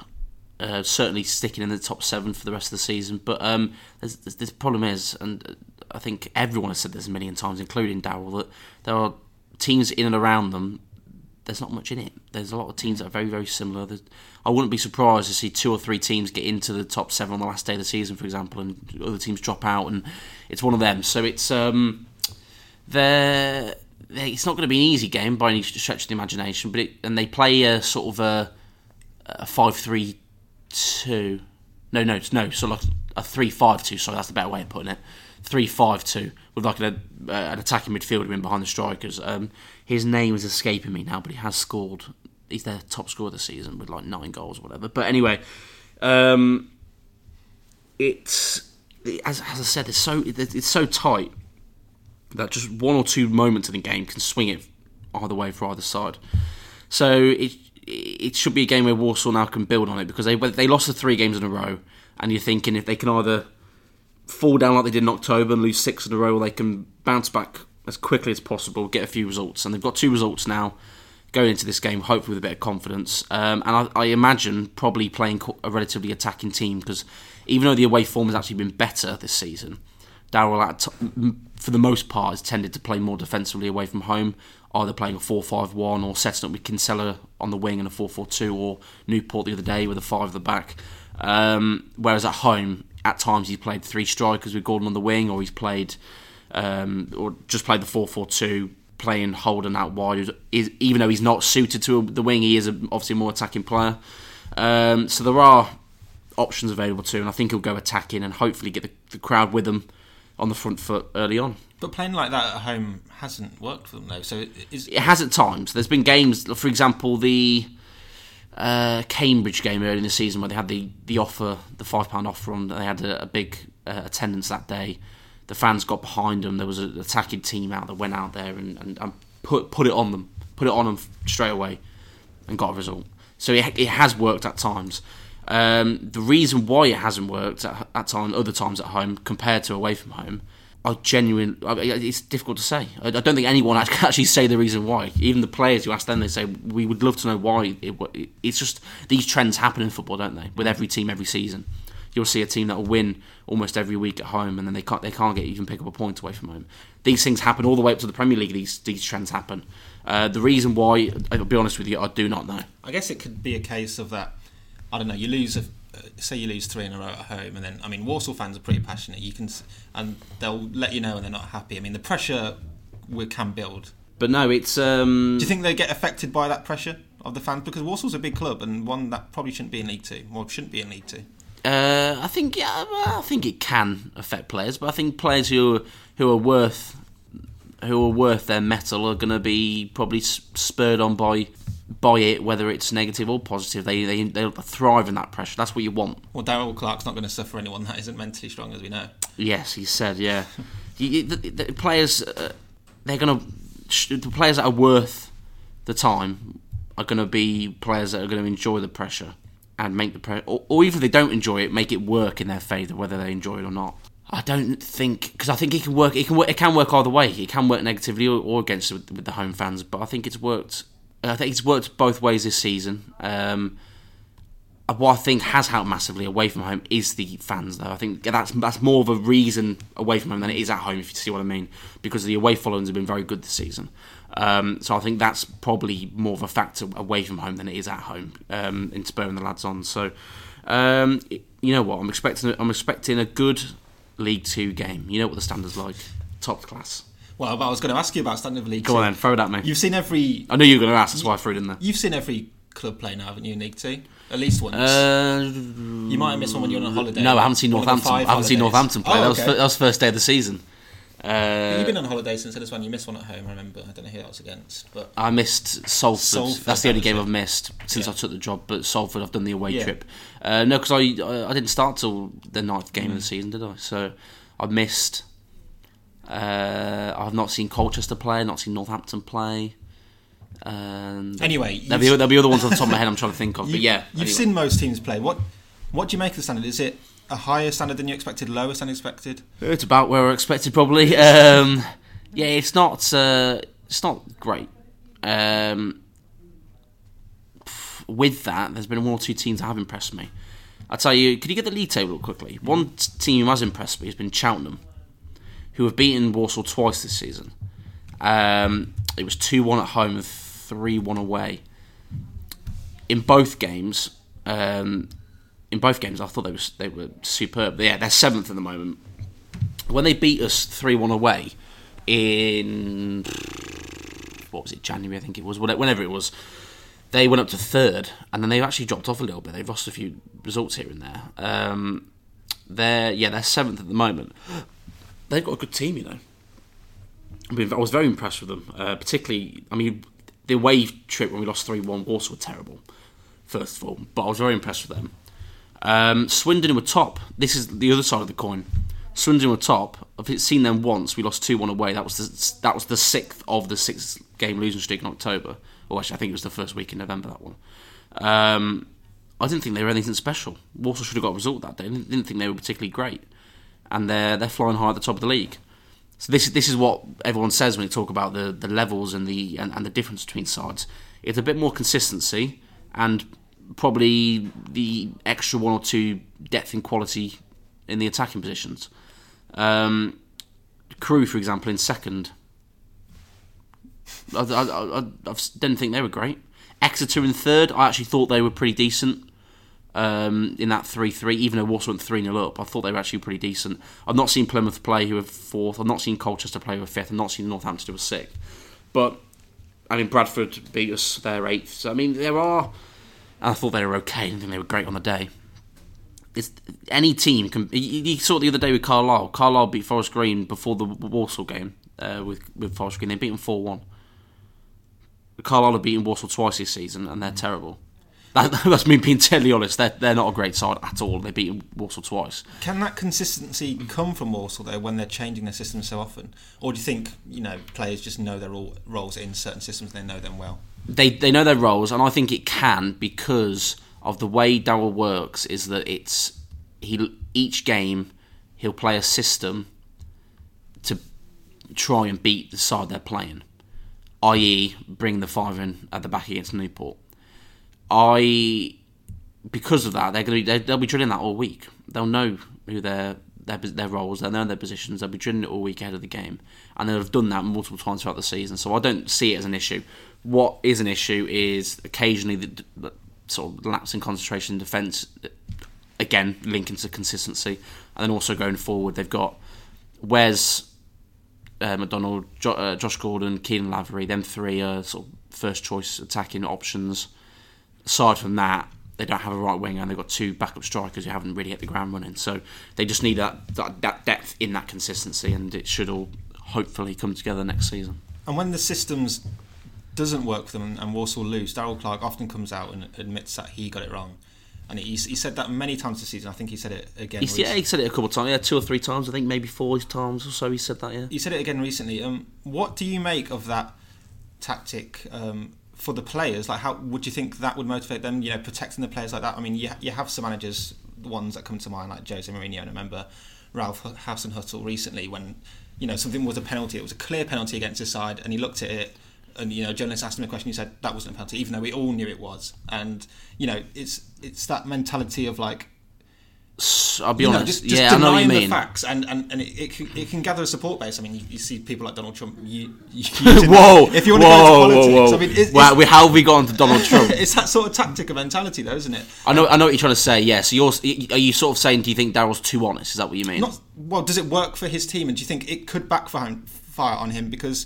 uh, certainly sticking in the top seven for the rest of the season. But um, there's, there's, this problem is, and uh, I think everyone has said this a million times, including Darrell, that there are teams in and around them. There's not much in it. There's a lot of teams that are very, very similar. There's, I wouldn't be surprised to see two or three teams get into the top seven on the last day of the season, for example, and other teams drop out, and it's one of them. So it's um, they it's not going to be an easy game by any stretch of the imagination, but it, and they play a sort of a, a five three two. No, no, no. So like a three-five-two. Sorry, that's the better way of putting it. Three-five-two with like an, uh, an attacking midfielder in behind the strikers. Um, his name is escaping me now, but he has scored. He's their top scorer of the season with like nine goals or whatever. But anyway, um, it's as, as I said, it's so it's so tight that just one or two moments in the game can swing it either way for either side. So it it should be a game where Walsall now can build on it because they they lost the three games in a row, and you're thinking if they can either fall down like they did in October and lose six in a row, or they can bounce back as quickly as possible, get a few results, and they've got two results now going into this game, hopefully with a bit of confidence. Um, and I, I imagine probably playing a relatively attacking team because even though the away form has actually been better this season, Darrell, at for the most part, has tended to play more defensively away from home, either playing a 4 5 1 or setting up with Kinsella on the wing and a 4 4 2, or Newport the other day with a 5 at the back. Um, whereas at home, at times he's played three strikers with Gordon on the wing, or he's played, um, or just played the 4 4 2, playing Holden out wide. Is, even though he's not suited to the wing, he is a, obviously a more attacking player. Um, so there are options available to him, and I think he'll go attacking and hopefully get the, the crowd with him on the front foot early on.
But playing like that at home hasn't worked for them though. So is
It has at times. There's been games, for example, the uh, Cambridge game early in the season where they had the, the offer, the five pound offer on. They had a, a big uh, attendance that day. The fans got behind them. There was an attacking team out that went out there and, and, and put put it on them, put it on them straight away, and got a result. So it, it has worked at times. Um, the reason why it hasn't worked at, at time, other times at home compared to away from home. I mean, It's difficult to say. I I don't think anyone can actually say the reason why. Even the players you ask them, they say we would love to know why. It, it- it's just these trends happen in football, don't they? With every team, every season, you'll see a team that will win almost every week at home, and then they can't they can't get even pick up a point away from home. These things happen all the way up to the Premier League. These these trends happen. Uh, the reason why, I'll be honest with you, I do not know.
I guess it could be a case of that. I don't know. You lose a, uh, say you lose three in a row at home, and then I mean Walsall fans are pretty passionate. You can and they'll let you know when they're not happy. I mean the pressure we can build.
But no, it's um,
Do you think they get affected by that pressure of the fans? Because Walsall's a big club and one that probably shouldn't be in League Two, or shouldn't be in League Two.
Uh, I think yeah, I think it can affect players, but I think players who are, who are worth who are worth their metal are going to be probably spurred on by by it, whether it's negative or positive. They they they'll thrive in that pressure. That's what you want.
Well, Darrell Clarke's not going to suffer anyone that isn't mentally strong, as we know.
Yes, he said. Yeah, you- the, the players uh, they're going to the players that are worth the time are going to be players that are going to enjoy the pressure and make the pressure, or, or even if they don't enjoy it, make it work in their favour, whether they enjoy it or not. I don't think because I think it can work. It can work. It can work either way. It can work negatively or, or against with, with the home fans. But I think it's worked. I think it's worked both ways this season. Um, what I think has helped massively away from home is the fans, though. I think that's that's more of a reason away from home than it is at home, if you see what I mean, because the away followings have been very good this season. Um, so I think that's probably more of a factor away from home than it is at home um, in spurring the lads on. So um, you know what, I'm expecting I'm expecting a good League Two game. You know what the standards like, top class.
Well, but I was going to ask you about standard of league.
Go
Two.
on then, throw it at me.
You've seen every
I knew you were going to ask, that's why I threw it in there.
you've seen every club play now, haven't you? in League Two, at least once.
Uh,
you might have missed one when you're on holiday.
no, I haven't seen
One of the
Northampton. I haven't seen. Northampton play.
Oh,
that, was
okay.
that was first day of the season. Uh,
You've been on holiday since this one. You missed one at home. I remember. I don't know who that was against, but
I missed Salford.
Salford,
That's the only
that
game
it.
I've missed since
Yeah.
I took the job. But Salford, I've done the away
Yeah.
trip. Uh, no, because I I I didn't start till the ninth game
Mm.
of the season, did I? So I've missed. Uh, I've not seen Colchester play. Not seen Northampton play. And
anyway,
there'll be, there'll be other ones on the top of my head. I'm trying to think of.
You,
but yeah,
you've
anyway.
seen most teams play. What what do you make of the standard? Is it a higher standard than you expected, lower than expected?
It's about where we're expected, probably. Um, yeah, it's not. Uh, it's not great. Um, with that, there's been one or two teams that have impressed me. I'll tell you. Could you get the league table quickly? One team who has impressed me has been Cheltenham, who have beaten Walsall twice this season. Um, it was two one at home and three one away. In both games, um, in both games, I thought they were they were superb. Yeah, they're seventh at the moment. When they beat us three one away in what was it January? I think it was whenever it was. They went up to third, and then they've actually dropped off a little bit. They've lost a few results here and there. Um, they're yeah, they're seventh at the moment. They've got a good team, you know. I mean, I was very impressed with them, uh, particularly. I mean, the away trip when we lost three one, Walsall were terrible. First of all, but I was very impressed with them. Um, Swindon were top. This is the other side of the coin. Swindon were top. I've seen them once. We lost two one away. That was the that was the sixth of the six game losing streak in October. Or actually, I think it was the first week in November. That one. Um, I didn't think they were anything special. Walsall should have got a result that day. I didn't, didn't think they were particularly great, and they're they're flying high at the top of the league. So this this is what everyone says when they talk about the, the levels and the and, and the difference between sides. It's a bit more consistency and probably the extra one or two depth and quality in the attacking positions. Um, Crewe, for example, in second. I, I, I, I didn't think they were great. Exeter in third. I actually thought they were pretty decent um, in that 3 3, even though Walsall went 3 0 up. I thought they were actually pretty decent. I've not seen Plymouth play, who were fourth. I've not seen Colchester play, who were fifth. I've not seen Northampton, who were sixth. But, I mean, Bradford beat us, they're eighth. So, I mean, there are. I thought they were okay. I think they were great on the day. It's, any team can. You, you saw it the other day with Carlisle. Carlisle beat Forest Green before the Walsall game uh, with with Forest Green. They beat them four one. Carlisle have beaten Walsall twice this season, and they're terrible. That, that's me being totally honest. They're they're not a great side at all. They've beaten Walsall twice.
Can that consistency come from Walsall though when they're changing their systems so often, or do you think you know players just know their roles in certain systems and they know them well?
They they know their roles, and I think it can because of the way Darrell works. Is that it's he each game he'll play a system to try and beat the side they're playing, i.e., bring the five in at the back against Newport. I because of that they're going to be they, they'll be drilling that all week. They'll know who their their their roles, they'll know their positions. They'll be drilling it all week ahead of the game, and they'll have done that multiple times throughout the season. So I don't see it as an issue. What is an issue is occasionally the, the sort of lapse in concentration defence. Again, linking to consistency, and then also going forward, they've got Wes uh, McDonald, jo- uh, Josh Gordon, Caolan Lavery. Them three are sort of first choice attacking options. Aside from that, they don't have a right winger, and they've got two backup strikers who haven't really hit the ground running. So they just need that that, that depth in that consistency, and it should all hopefully come together next season.
And when the systems doesn't work for them and Walsall lose, Darrell Clarke often comes out and admits that he got it wrong. And he, he said that many times this season. I think he said it again.
He's, yeah, he said it a couple of times. Yeah, two or three times. I think maybe four times or so. He said that. Yeah.
He said it again recently. Um, what do you make of that tactic um, for the players? Like, how would you think that would motivate them? You know, protecting the players like that. I mean, you, you have some managers, the ones that come to mind, like Jose Mourinho, and I remember Ralph Hasenhüttl recently when you know something was a penalty. It was a clear penalty against his side, and he looked at it and you know journalists asked him a question he said that wasn't a penalty even though we all knew it was and you know it's it's that mentality of like
I'll be honest. Know,
just, just
yeah, I know what you mean.
the facts, and, and, and it, it, can, it can gather a support base. I mean, you, you see people like Donald Trump. You, you
whoa!
If you want
whoa,
to go into politics,
whoa, whoa.
I mean, it's,
wow, how have we got to Donald Trump?
it's that sort of tactic of mentality, though, isn't it?
I know. Um, I know what you're trying to say. Yeah. So you're are you sort of saying? Do you think Darrell's too honest? Is that what you mean?
Not well. Does it work for his team? And do you think it could backfire on him because?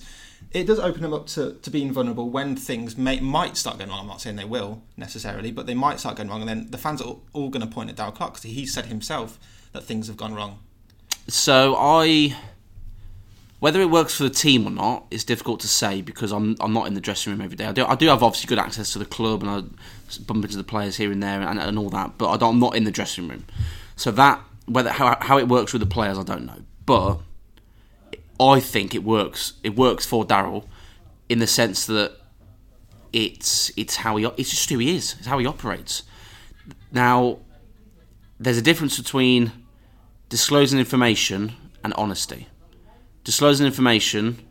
It does open them up to, to being vulnerable when things may, might start going wrong. I'm not saying they will necessarily, but they might start going wrong, and then the fans are all, going to point at Darrell Clarke because he said himself that things have gone wrong.
So I, whether it works for the team or not, it's difficult to say because I'm I'm not in the dressing room every day. I do I do have obviously good access to the club and I bump into the players here and there and, and all that, but I am not in the dressing room. So that whether how how it works with the players, I don't know, but I think it works. It works for Darrell in the sense that it's it's how he it's just who he is. It's how he operates. Now, there's a difference between disclosing information and honesty. Disclosing information,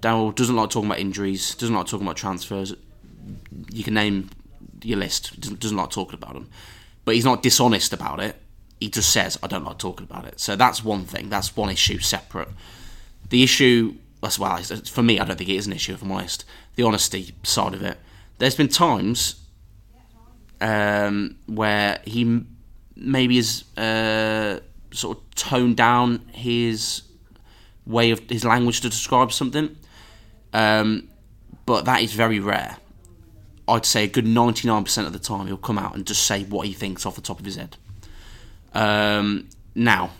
Darrell doesn't like talking about injuries. Doesn't like talking about transfers. You can name your list. Doesn't, doesn't like talking about them, but he's not dishonest about it. He just says, "I don't like talking about it." So that's one thing. That's one issue separate. The issue, as well, for me, I don't think it is an issue, if I'm honest. The honesty side of it. There's been times um, where he maybe has uh, sort of toned down his way of his language to describe something, um, but that is very rare. I'd say a good 99% of the time he'll come out and just say what he thinks off the top of his head. Um, now,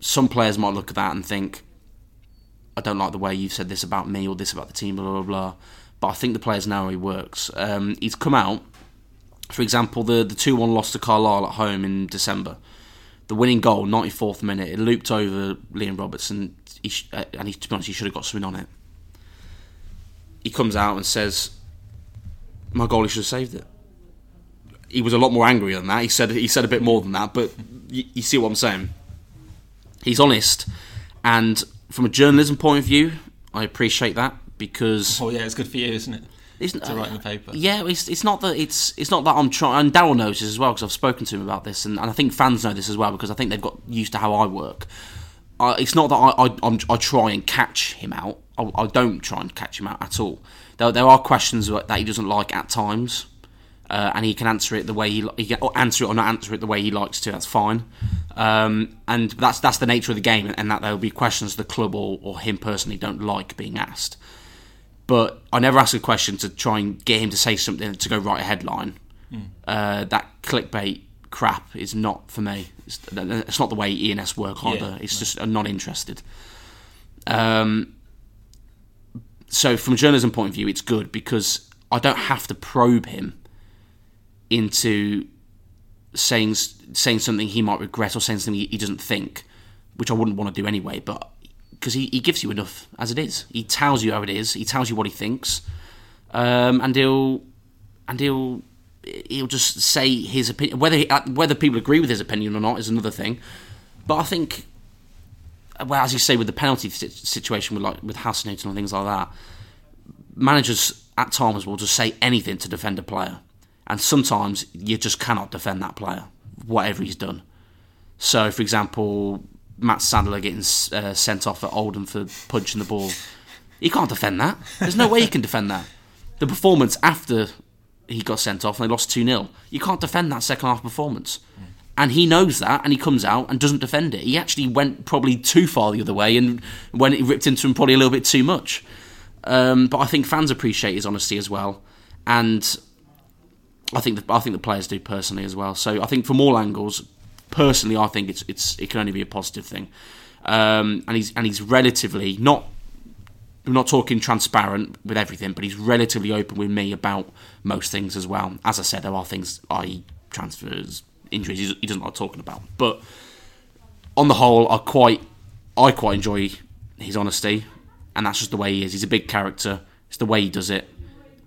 some players might look at that and think, I don't like the way you've said this about me or this about the team, blah blah blah. But I think the players know how he works. Um, he's come out, for example, the the two one loss to Carlisle at home in December. The winning goal, 94th minute, it looped over Liam Robertson, he sh- uh, and he, to be honest, he should have got something on it. He comes out and says, "My goalie should have saved it." He was a lot more angry than that. He said he said a bit more than that, but you, you see what I'm saying. He's honest, and from a journalism point of view, I appreciate that because.
Oh yeah, it's good for you, isn't it? Isn't to write in the paper?
Yeah, it's it's not that it's it's not that I'm trying. And Darrell knows this as well because I've spoken to him about this, and, and I think fans know this as well because I think they've got used to how I work. Uh, it's not that I I, I'm, i try and catch him out. I, I, don't try and catch him out at all. There, there are questions that he doesn't like at times, uh, and he can answer it the way he, he can answer it or not answer it the way he likes to. That's fine, um, and that's that's the nature of the game, and that there will be questions the club or, or him personally don't like being asked. But I never ask a question to try and get him to say something to go write a headline. Mm. Uh, that clickbait crap is not for me. It's, it's not the way ENS work either. Yeah, it's just I'm not interested. Um, so from a journalism point of view, it's good because I don't have to probe him into saying saying something he might regret or saying something he, doesn't think, which I wouldn't want to do anyway. But because he, he gives you enough as it is, he tells you how it is, he tells you what he thinks, um, and he'll and he'll he'll just say his opinion. Whether he, uh, whether people agree with his opinion or not is another thing. But I think, well, as you say, with the penalty situation with like with Hasenhüttl and things like that, managers at times will just say anything to defend a player and sometimes you just cannot defend that player, whatever he's done. So, for example, Matt Sadler getting uh, sent off at Oldham for punching the ball, he can't defend that. There's no way he can defend that. The performance after he got sent off and they lost 2 0, you can't defend that second half performance. And he knows that, and he comes out and doesn't defend it. He actually went probably too far the other way, and when it ripped into him, probably a little bit too much. Um, but I think fans appreciate his honesty as well, and I think the, I think the players do personally as well. So I think from all angles, personally, I think it's it's it can only be a positive thing. Um, and he's and he's relatively not we're not talking transparent with everything, but he's relatively open with me about most things as well. As I said, there are things, i.e., transfers, injuries, he doesn't like talking about. But on the whole, I quite, I quite enjoy his honesty, and that's just the way he is. He's a big character. It's the way he does it,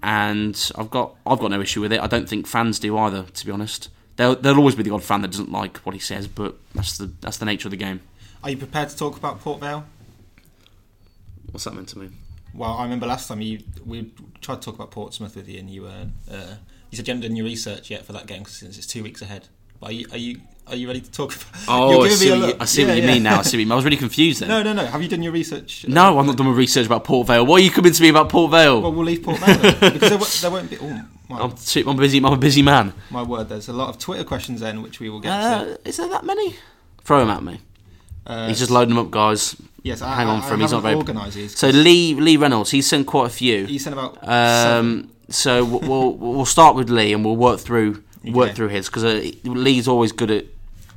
and I've got, I've got no issue with it. I don't think fans do either, to be honest. There'll, there'll always be the odd fan that doesn't like what he says, but that's the that's the nature of the game.
Are you prepared to talk about Port Vale?
What's that meant to mean?
Well, I remember last time you we tried to talk about Portsmouth with you, and you were uh, you said you hadn't done your research yet for that game since it's two weeks ahead. But are you are you, are you ready to talk? About,
oh, I see, what you, I see yeah, what you yeah. mean now. I see what you mean. I was really confused then.
No, no, no. Have you done your research?
No, I've not done my research about Port Vale. Why are you coming to me about Port Vale?
Well, we'll leave Port Vale because there, there, won't be. Oh,
my, I'm, too, I'm busy. I'm a busy man.
My word, there's a lot of Twitter questions then, which we will get
uh,
to.
Is there that many? Throw them at me. Uh, He's just loading them up, guys.
Yes,
hang on
I,
for him. He's not very
organised.
So Lee Lee Reynolds, he's sent quite a few.
He sent about.
Um, so we'll we'll start with Lee and we'll work through work through his because uh, Lee's always good at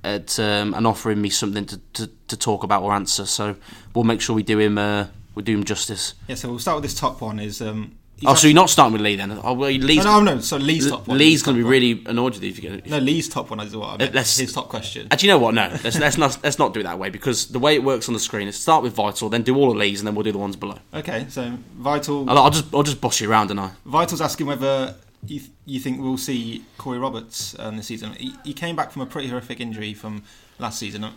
at um, and offering me something to, to, to, talk about or answer. So we'll make sure we do him uh, we do him justice.
Yeah. So we'll start with this top one. Is um,
oh, so you're not starting with Lee then? Oh, well, Lee's,
no, no, no. So Lee's top one.
Lee's going to be one. really annoyed with you if you
get. No, Lee's top one is what I meant. Let's, his top question.
And you know what? No, let's, let's not let's not do it that way because the way it works on the screen is start with Vital, then do all of Lee's, and then we'll do the ones below.
Okay, so Vital.
I'll, I'll just I'll just boss you around, and I.
Vital's asking whether you, you think we'll see Corey Roberts um, this season. He, he came back from a pretty horrific injury from last season. Uh,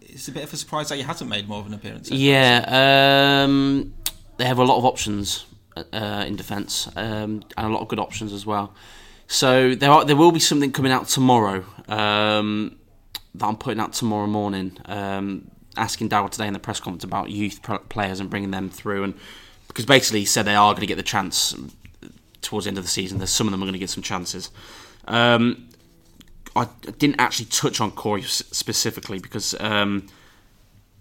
it's a bit of a surprise that he hasn't made more of an appearance.
Yeah, um, they have a lot of options uh, in defence um, and a lot of good options as well. So there are there will be something coming out tomorrow um, that I'm putting out tomorrow morning. Um, asking Darrell today in the press conference about youth players and bringing them through, and because basically he said they are going to get the chance towards the end of the season. There's some of them are going to get some chances. Um, I didn't actually touch on Corey specifically because um,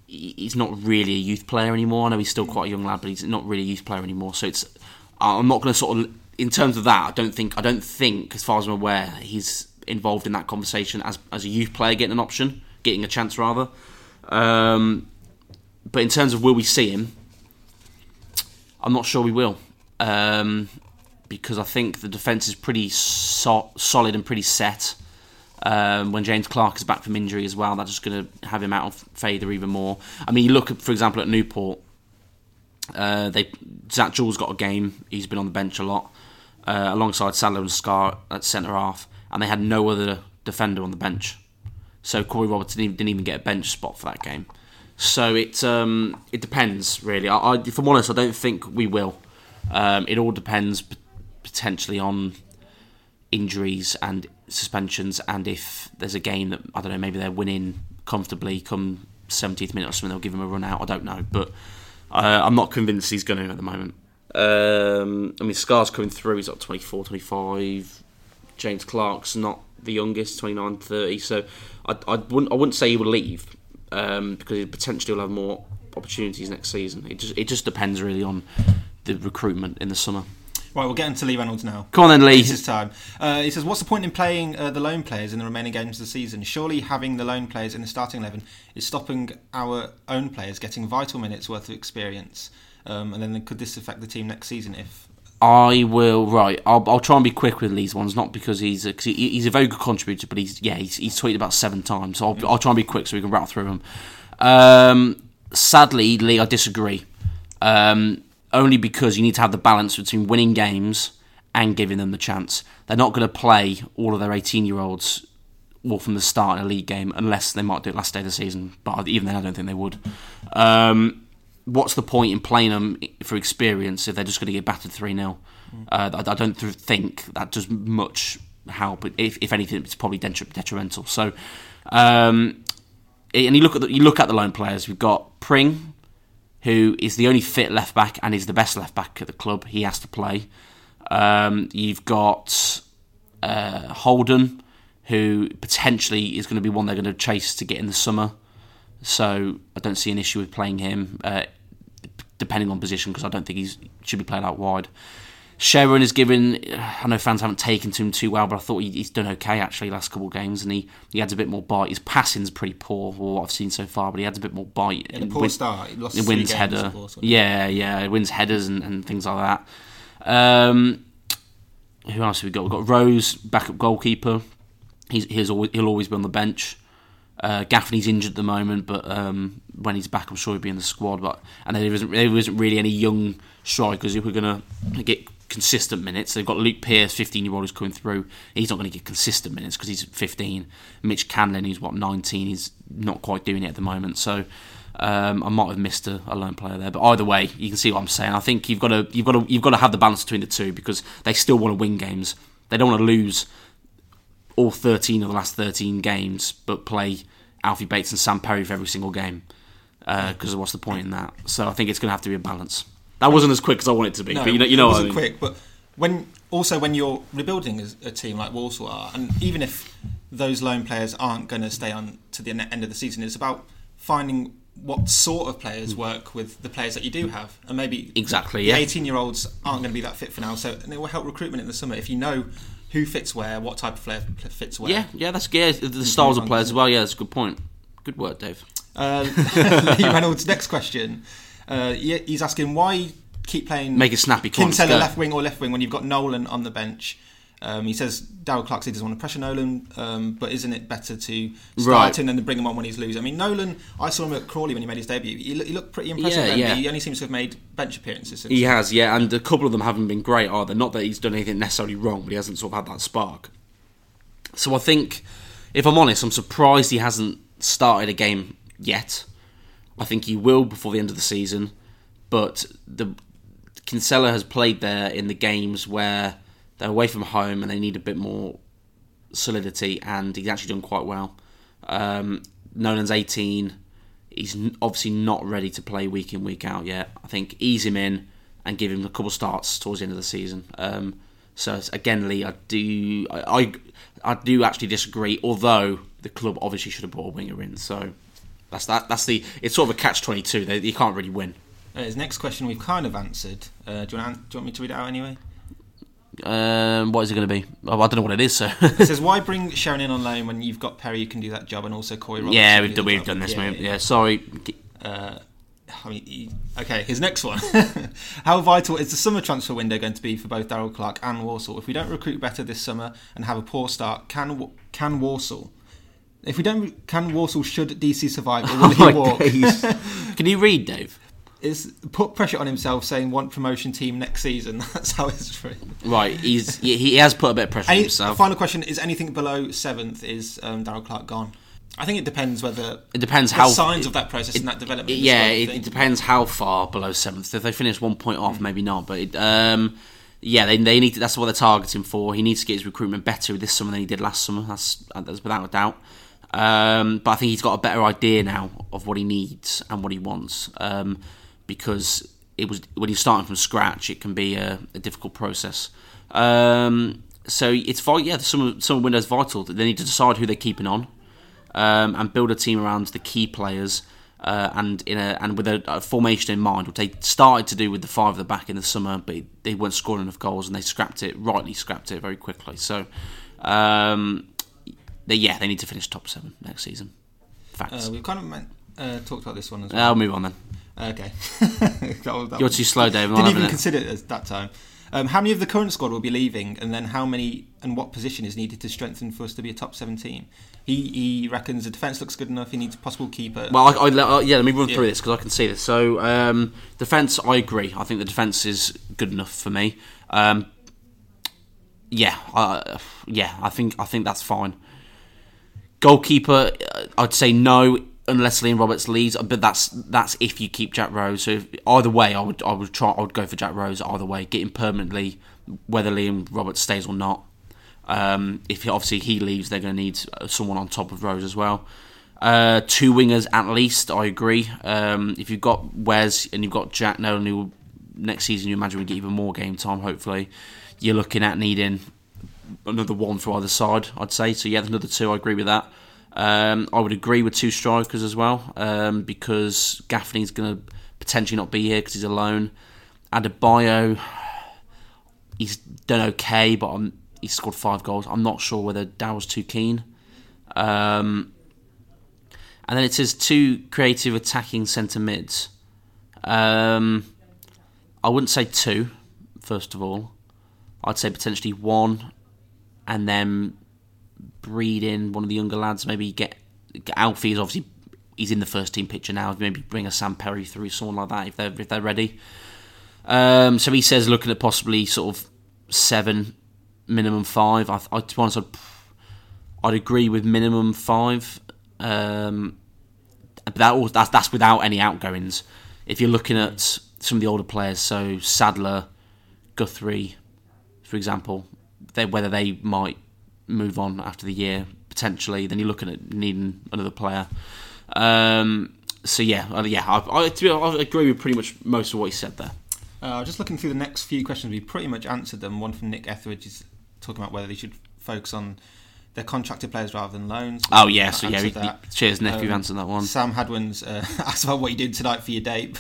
he's not really a youth player anymore. I know he's still quite a young lad, but he's not really a youth player anymore. So it's I'm not going to sort of in terms of that. I don't think I don't think as far as I'm aware he's involved in that conversation as as a youth player getting an option, getting a chance rather. Um, but in terms of will we see him, I'm not sure we will. Um, because I think the defence is pretty so- solid and pretty set. Um, when James Clarke is back from injury as well, that's just going to have him out of favour even more. I mean, you look, at, for example, at Newport. Uh, they Zak Jules got a game. He's been on the bench a lot, uh, alongside Sadler and Scarr at centre half, and they had no other defender on the bench. So Corey Roberts didn't even, didn't even get a bench spot for that game. So it um, it depends really. I, I, if I'm honest, I don't think we will. Um, it all depends potentially on injuries and suspensions, and if there's a game that I don't know, maybe they're winning comfortably come 70th minute or something, they'll give him a run out. I don't know, but uh, I'm not convinced he's going to at the moment. Um, I mean, Scarr's coming through. He's like 24, 25. James Clarke's not the youngest, 29, 30. So I, I wouldn't I wouldn't say he will leave um, because he potentially will have more opportunities next season. It just it just depends really on the recruitment in the summer.
Right, we'll get into Lee Reynolds now.
Come on then, Lee.
This is time. Uh, he says, "What's the point in playing uh, the lone players in the remaining games of the season? Surely having the lone players in the starting eleven is stopping our own players getting vital minutes worth of experience. Um, and then could this affect the team next season if?"
I will. Right, I'll, I'll try and be quick with Lee's ones, not because he's a, cause he, he's a very good contributor, but he's yeah he's, he's tweeted about seven times, so I'll, I'll try and be quick so we can rattle through them. Um, sadly, Lee, I disagree. Um, only because you need to have the balance between winning games and giving them the chance. They're not going to play all of their 18 year olds all from the start in a league game unless they might do it last day of the season. But even then, I don't think they would. Um, what's the point in playing them for experience if they're just going to get battered 3 0? Uh, I, I, don't think that does much help. If, if anything, it's probably detrimental. So, um, and you look at the, you look at the lone players. We've got Pring, who is the only fit left back and is the best left back at the club. He has to play. Um, you've got uh, Holden, who potentially is going to be one they're going to chase to get in the summer. So I don't see an issue with playing him, uh, depending on position, because I don't think he should be played out wide. Sharon is given. I know fans haven't taken to him too well, but I thought he, he's done okay actually last couple of games, and he, he adds a bit more bite. His passing's pretty poor, or what I've seen so far, but he adds a bit more bite.
In a poor start, he lost
He wins header.
course,
yeah, yeah, he wins headers and, and things like that. Um, who else have we got? We've got Rose, backup goalkeeper. He's, he's always, he'll always be on the bench. Uh, Gaffney's injured at the moment, but um, when he's back, I'm sure he'll be in the squad. But and there isn't there isn't really any young strikers who are going to get consistent minutes. They've got Luke Pierce, 15 year old, who's coming through. He's not going to get consistent minutes because he's 15. Mitch Candlin, who's what 19, he's not quite doing it at the moment. So um, I might have missed a, a lone player there, but either way, you can see what I'm saying. I think you've got to you've got to you've got to have the balance between the two because they still want to win games. They don't want to lose all 13 of the last 13 games, but play Alfie Bates and Sam Perry for every single game. Because what's the point in that? So I think it's going to have to be a balance. That wasn't as quick as I wanted it to be,
No,
but you know, you
it
know what I
wasn't
mean.
quick, but when also when you're rebuilding a team like Walsall are, and even if those loan players aren't going to stay on to the end of the season, it's about finding what sort of players work with the players that you do have, and maybe
Hmm. Exactly,
the
yeah.
18 year olds aren't going to be that fit for now, so and it will help recruitment in the summer if you know who fits where, what type of player fits where.
Yeah, yeah, that's yeah, the styles of players as well. Yeah, that's a good point. Good work, Dave.
Uh, Lee Reynolds' next question, uh, he's asking why keep playing
Make it snappy. Come on,
Kinsella
go.
left wing or left wing when you've got Nolan on the bench. Um, he says Darrell Clarke doesn't want to pressure Nolan, um, but isn't it better to start
Right.
him and then bring him on when he's losing? I mean, Nolan, I saw him at Crawley when he made his debut. He, he looked pretty impressive
Yeah,
then,
yeah.
he only seems to have made bench appearances since.
He has, yeah, and a couple of them haven't been great either. Not that he's done anything necessarily wrong, but he hasn't sort of had that spark. So I think, if I'm honest, I'm surprised he hasn't started a game yet. I think he will before the end of the season, but the Kinsella has played there in the games where they're away from home and they need a bit more solidity, and he's actually done quite well. Um, Nolan's 18. He's obviously not ready to play week in, week out yet. I think ease him in and give him a couple starts towards the end of the season. Um, so again, Lee, I do, I, I, I do actually disagree. Although the club obviously should have brought a winger in, so that's that. That's the. It's sort of a catch twenty two. You can't really win.
Uh, his next question we've kind of answered. Uh, do, you want, do you want me to read it out anyway?
Um, what is it going to be? Oh, I don't know what it is. So
It says, why bring Sharon in on loan when you've got Perry who can do that job and also Corey Roberts?
yeah, we've done,
do
we've done this,
Yeah,
mate.
yeah.
Yeah, sorry.
Uh, I mean, he- okay, his next one. How vital is the summer transfer window going to be for both Darrell Clarke and Walsall? If we don't recruit better this summer and have a poor start, can Wa- can Walsall? If we don't, can Walsall should DC survive or will
Oh
he
my
walk?
days. Can you read, Dave?
Is put pressure on himself, saying want promotion team next season. That's how it's written.
Right, he's he, he has put a bit of pressure on himself.
final question: Is anything below seventh? Is um, Darrell Clarke gone? I think it depends whether
It depends
the
how
signs of that process and that development. as
yeah,
well,
it, it depends how far below seventh. If they finish one point
Mm.
off, maybe not. But it, um, yeah, they, they need to, that's what they're targeting for. He needs to get his recruitment better this summer than he did last summer. That's that's without a doubt. Um, but I think he's got a better idea now of what he needs and what he wants. Um, because it was when you're starting from scratch, it can be a, a difficult process. Um, so it's. Yeah, summer summer window's vital. They need to decide who they're keeping on um, and build a team around the key players uh, and in a and with a, a formation in mind, which they started to do with the five at the back in the summer, but they weren't scoring enough goals and they scrapped it, rightly scrapped it very quickly. So, um, they, yeah, they need to finish top seven next season. Facts.
Uh, we've kind of meant, uh, talked about this one as well.
I'll move on then.
Okay. That that
You're too slow, Dave.
Didn't even
it.
consider it at that time. Um, how many of the current squad will be leaving, and then how many and what position is needed to strengthen for us to be a top seven team? He he reckons the defence looks good enough. He needs a possible keeper.
Well, I, I, I- yeah, let me run through this because I can see this. So, um, defence, I agree. I think the defence is good enough for me. Um, yeah, uh, yeah, I think I think that's fine. Goalkeeper, uh, I'd say no unless Liam Roberts leaves, but that's that's if you keep Jack Rose. So if, either way, I would I would try I would go for Jack Rose either way, get him permanently, whether Liam Roberts stays or not. Um, if he, obviously he leaves, they're going to need uh, someone on top of Rose as well. Uh, two wingers at least, I agree. Um, if you've got Wes and you've got Jack Nolan, who next season you imagine we get even more game time. Hopefully, you're looking at needing another one for either side. I'd say so. Yeah, another two. I agree with that. Um, I would agree with two strikers as well um, because Gaffney's going to potentially not be here because he's alone. Adebayo, he's done okay, but I'm, he's scored five goals. I'm not sure whether Darrell's too keen. Um, and then it says two creative attacking centre mids. Um, I wouldn't say two, first of all. I'd say potentially one, and then breed in one of the younger lads. Maybe get, Alfie is obviously he's in the first team picture now. Maybe bring a Sam Perry through, someone like that if they're if they're ready. Um, so he says looking at possibly sort of seven, minimum five. I, I to be honest, I'd, I'd agree with minimum five. Um, but that that's that's without any outgoings. If you're looking at some of the older players, so Sadler, Guthrie, for example, they, whether they might move on after the year potentially, then you're looking at needing another player. Um, so yeah, uh, yeah, I, I, I, agree with pretty much most of what he said there.
Uh, just looking through the next few questions, we pretty much answered them. One from Nick Etheridge is talking about whether they should focus on their contracted players rather than loans.
Oh yeah, so yeah, he, he, cheers Nick, um, you've answered that one.
Sam Hadwin's uh, asked about what you did tonight for your date.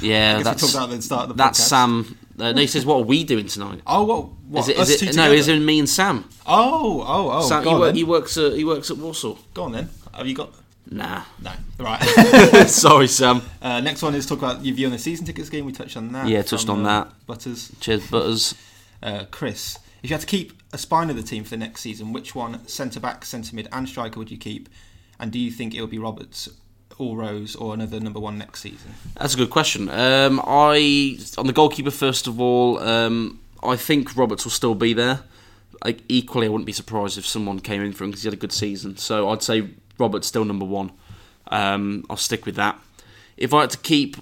yeah, that's
about the start of the
that's
podcast.
Sam. Uh, no, he says, "What are we doing tonight?"
Oh, what? what
is it? Is it no, is it me and Sam?
Oh, oh, oh.
Sam,
he,
work, he, works at he works at Walsall.
Go on then. Have you got?
Nah.
No. Right.
Sorry, Sam.
Uh, next one is talk about your view on the season tickets game. We touched on that.
Yeah, touched on
uh,
that.
Butters.
Cheers, Butters.
Uh, Chris, if you had to keep a spine of the team for the next season, which one, centre back, centre mid, and striker, would you keep? And do you think it will be Roberts or Rose or another number one next season?
That's a good question. Um, I on the goalkeeper first of all. Um, I think Roberts will still be there. Like, equally, I wouldn't be surprised if someone came in for him because he had a good season. So I'd say Roberts still number one. Um, I'll stick with that. If I had to keep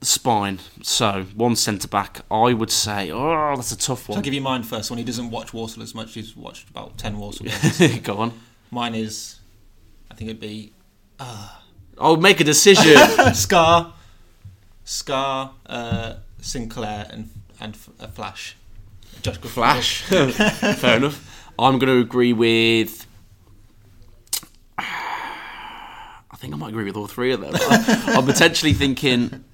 spine, so one centre back, I would say, oh, that's a tough
So
one.
I'll give you mine first. One he doesn't watch Walsall as much. He's watched about ten Walsall games.
Go on.
mine is, I think it'd be
I'll make a decision.
Scarr, Scarr, uh, Sinclair, and and uh, Flash. Josh Guthrie.
Flash. Fair enough. I'm going to agree with. I think I might agree with all three of them. I'm potentially thinking.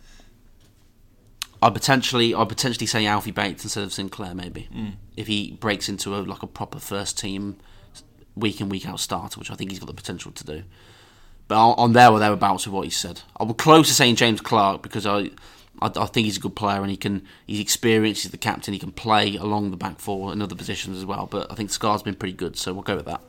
I potentially, I potentially say Alfie Bates instead of Sinclair, maybe hmm. if he breaks into a like a proper first team week in week out starter, which I think he's got the potential to do. But on on there or thereabouts with what he said, I'm close to saying James Clarke because I, I, I think he's a good player and he can, he's experienced, he's the captain, he can play along the back four in other positions as well. But I think Scarr's been pretty good, so we'll go with that.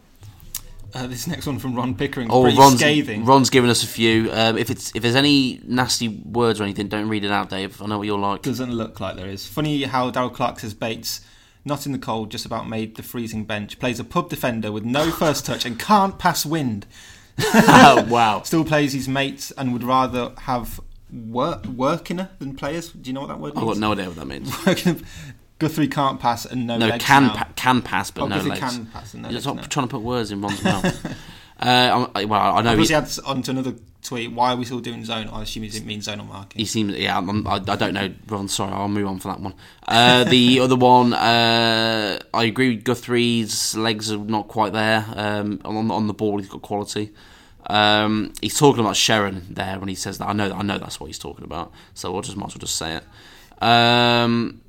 Uh, this next one from Ron Pickering.
Oh, Ron's,
scathing.
Ron's given us a few. Um, if it's if there's any nasty words or anything, don't read it out, Dave. I know what you're like.
Doesn't look like there is. Funny how Darrell Clarke says Bates, not in the cold, just about made the freezing bench. Plays a pub defender with no first touch and can't pass wind.
oh, wow.
Still plays his mates and would rather have work workiner than players. Do you know what that word
I've got no idea what that means.
Guthrie can't pass and no,
No,
legs
can pa- can pass, but
Oh,
no
Guthrie
legs.
can pass and no
You're
legs
not trying to put words in Ron's mouth. uh, I- well, I know
Because
he,
adds onto another tweet, why are we still doing zone? I assume he means zonal marking.
he seems. Yeah, I'm, I, I don't know, Ron. Sorry, I'll move on for that one. Uh, the other one, uh, I agree with Guthrie's legs are not quite there. Um, on, on the ball, he's got quality. Um, he's talking about Sharon there when he says that. I know, I know that's what he's talking about. So we'll just might as well just say it. Um,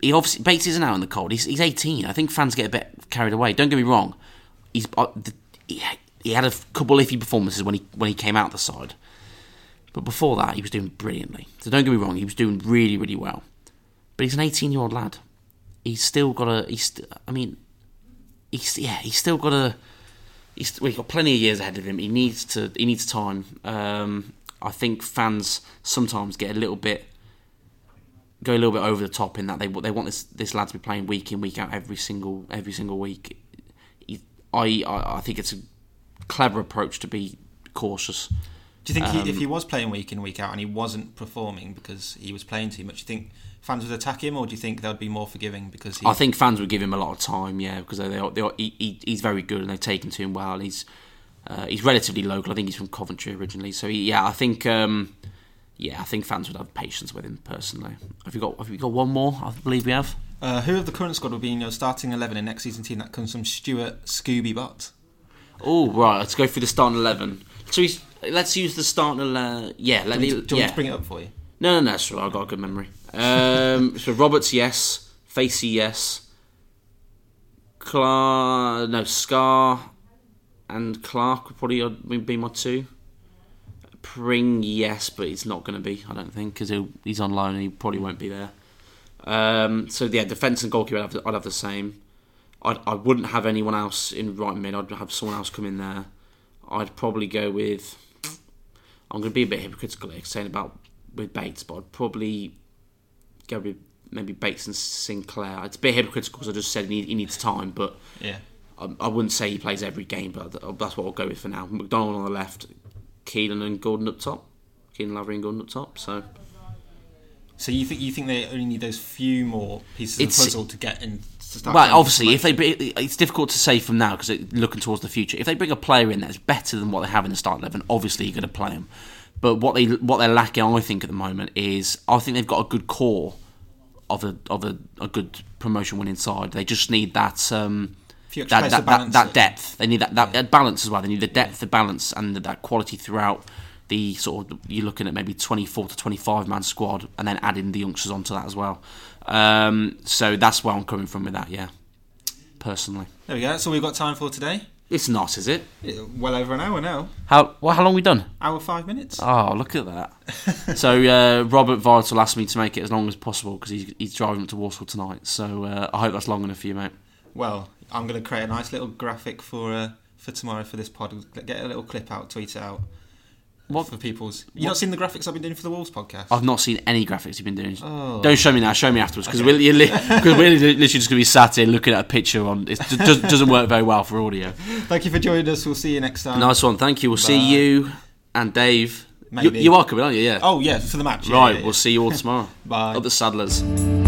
he obviously Bates isn't out in the cold. He's, he's 18. I think fans get a bit carried away. Don't get me wrong. He's uh, he, he had a couple iffy performances when he when he came out the side, but before that he was doing brilliantly. So don't get me wrong. He was doing really really well. But he's an 18 year old lad. He's still got a. He's. st- I mean, he's yeah. He's still got a. He's, well, he's got plenty of years ahead of him. He needs to. He needs time. Um, I think fans sometimes get a little bit go a little bit over the top in that they they want this this lad to be playing week in week out every single every single week. I, I think it's a clever approach to be cautious.
Do you think he,
Um,
if he was playing week in week out and he wasn't performing because he was playing too much, do you think fans would attack him, or do you think they'd be more forgiving because he?
I think fans would give him a lot of time, yeah, because they, they, are- they, he, he, he's very good and they've taken to him well. He's uh, he's relatively local. I think he's from Coventry originally, so he, yeah, I think um, yeah, I think fans would have patience with him personally. Have you got Have you got one more? I believe we have.
Uh, who of the current squad will be in your starting eleven in next season team that comes from Stuart Scooby Butt.
Oh right, let's go through the starting eleven. So he's, let's use the starting. Uh, yeah, let
Do
me.
do you want to bring it up for you?
No, no, no, that's right. I've got a good memory. Um, so Roberts, yes. Facey, yes. Clark, no, Scarr and Clark would probably be my two. Pring, yes, but he's not going to be, I don't think, because he's on loan and he probably won't be there. Um, so, yeah, defence and goalkeeper, I'd have, the, I'd have the same. I'd, I wouldn't have anyone else in right mid, I'd have someone else come in there. I'd probably go with. I'm going to be a bit hypocritical here, saying about with Bates, but I'd probably go with maybe Bates and Sinclair. It's a bit hypocritical because I just said he, he needs time, but
yeah,
I, I, wouldn't say he plays every game, but that's what I'll go with for now. McDonald on the left, Caolan and Gordon up top, Caolan Lavery and Gordon up top. So,
so you think you think they only need those few more pieces it's, of puzzle to get in?
well, obviously, if they it's difficult to say from now because looking towards the future. If they bring a player in that's better than what they have in the start eleven, obviously you're going to play them. But what they what they're lacking, I think, at the moment is I think they've got a good core of a of a, a good promotion winning side. They just need that um, that, that, that, that, depth. They need that, that, yeah. balance as well. They need the depth, the balance, and that quality throughout the sort of. You're looking at maybe 24 to 25 man squad, and then adding the youngsters onto that as well. Um, so that's where I'm coming from with that. Yeah, personally.
There we go. That's all we've got time for today.
It's not, is it?
Well over an hour now.
How well? How long we done?
Hour five minutes.
Oh, look at that! so uh, Robert Vital asked me to make it as long as possible because he's, he's driving up to Walsall tonight. So uh, I hope that's long enough for you, mate.
Well, I'm going to create a nice little graphic for uh, for tomorrow for this pod. Get a little clip out, tweet it out. What for people's? You not seen the graphics I've been doing for the Wolves podcast?
I've not seen any graphics you've been doing. Oh. Don't show me now. Show me afterwards because okay. we're, we're, we're literally just going to be sat here looking at a picture on. It doesn't, doesn't work very well for audio.
Thank you for joining us. We'll see you next time.
Nice one. Thank you. We'll Bye. see you and Dave. You, you, are coming, aren't you? Yeah.
Oh yeah, for the match.
right.
Yeah, yeah,
we'll see you all tomorrow.
Bye.
At the Saddlers.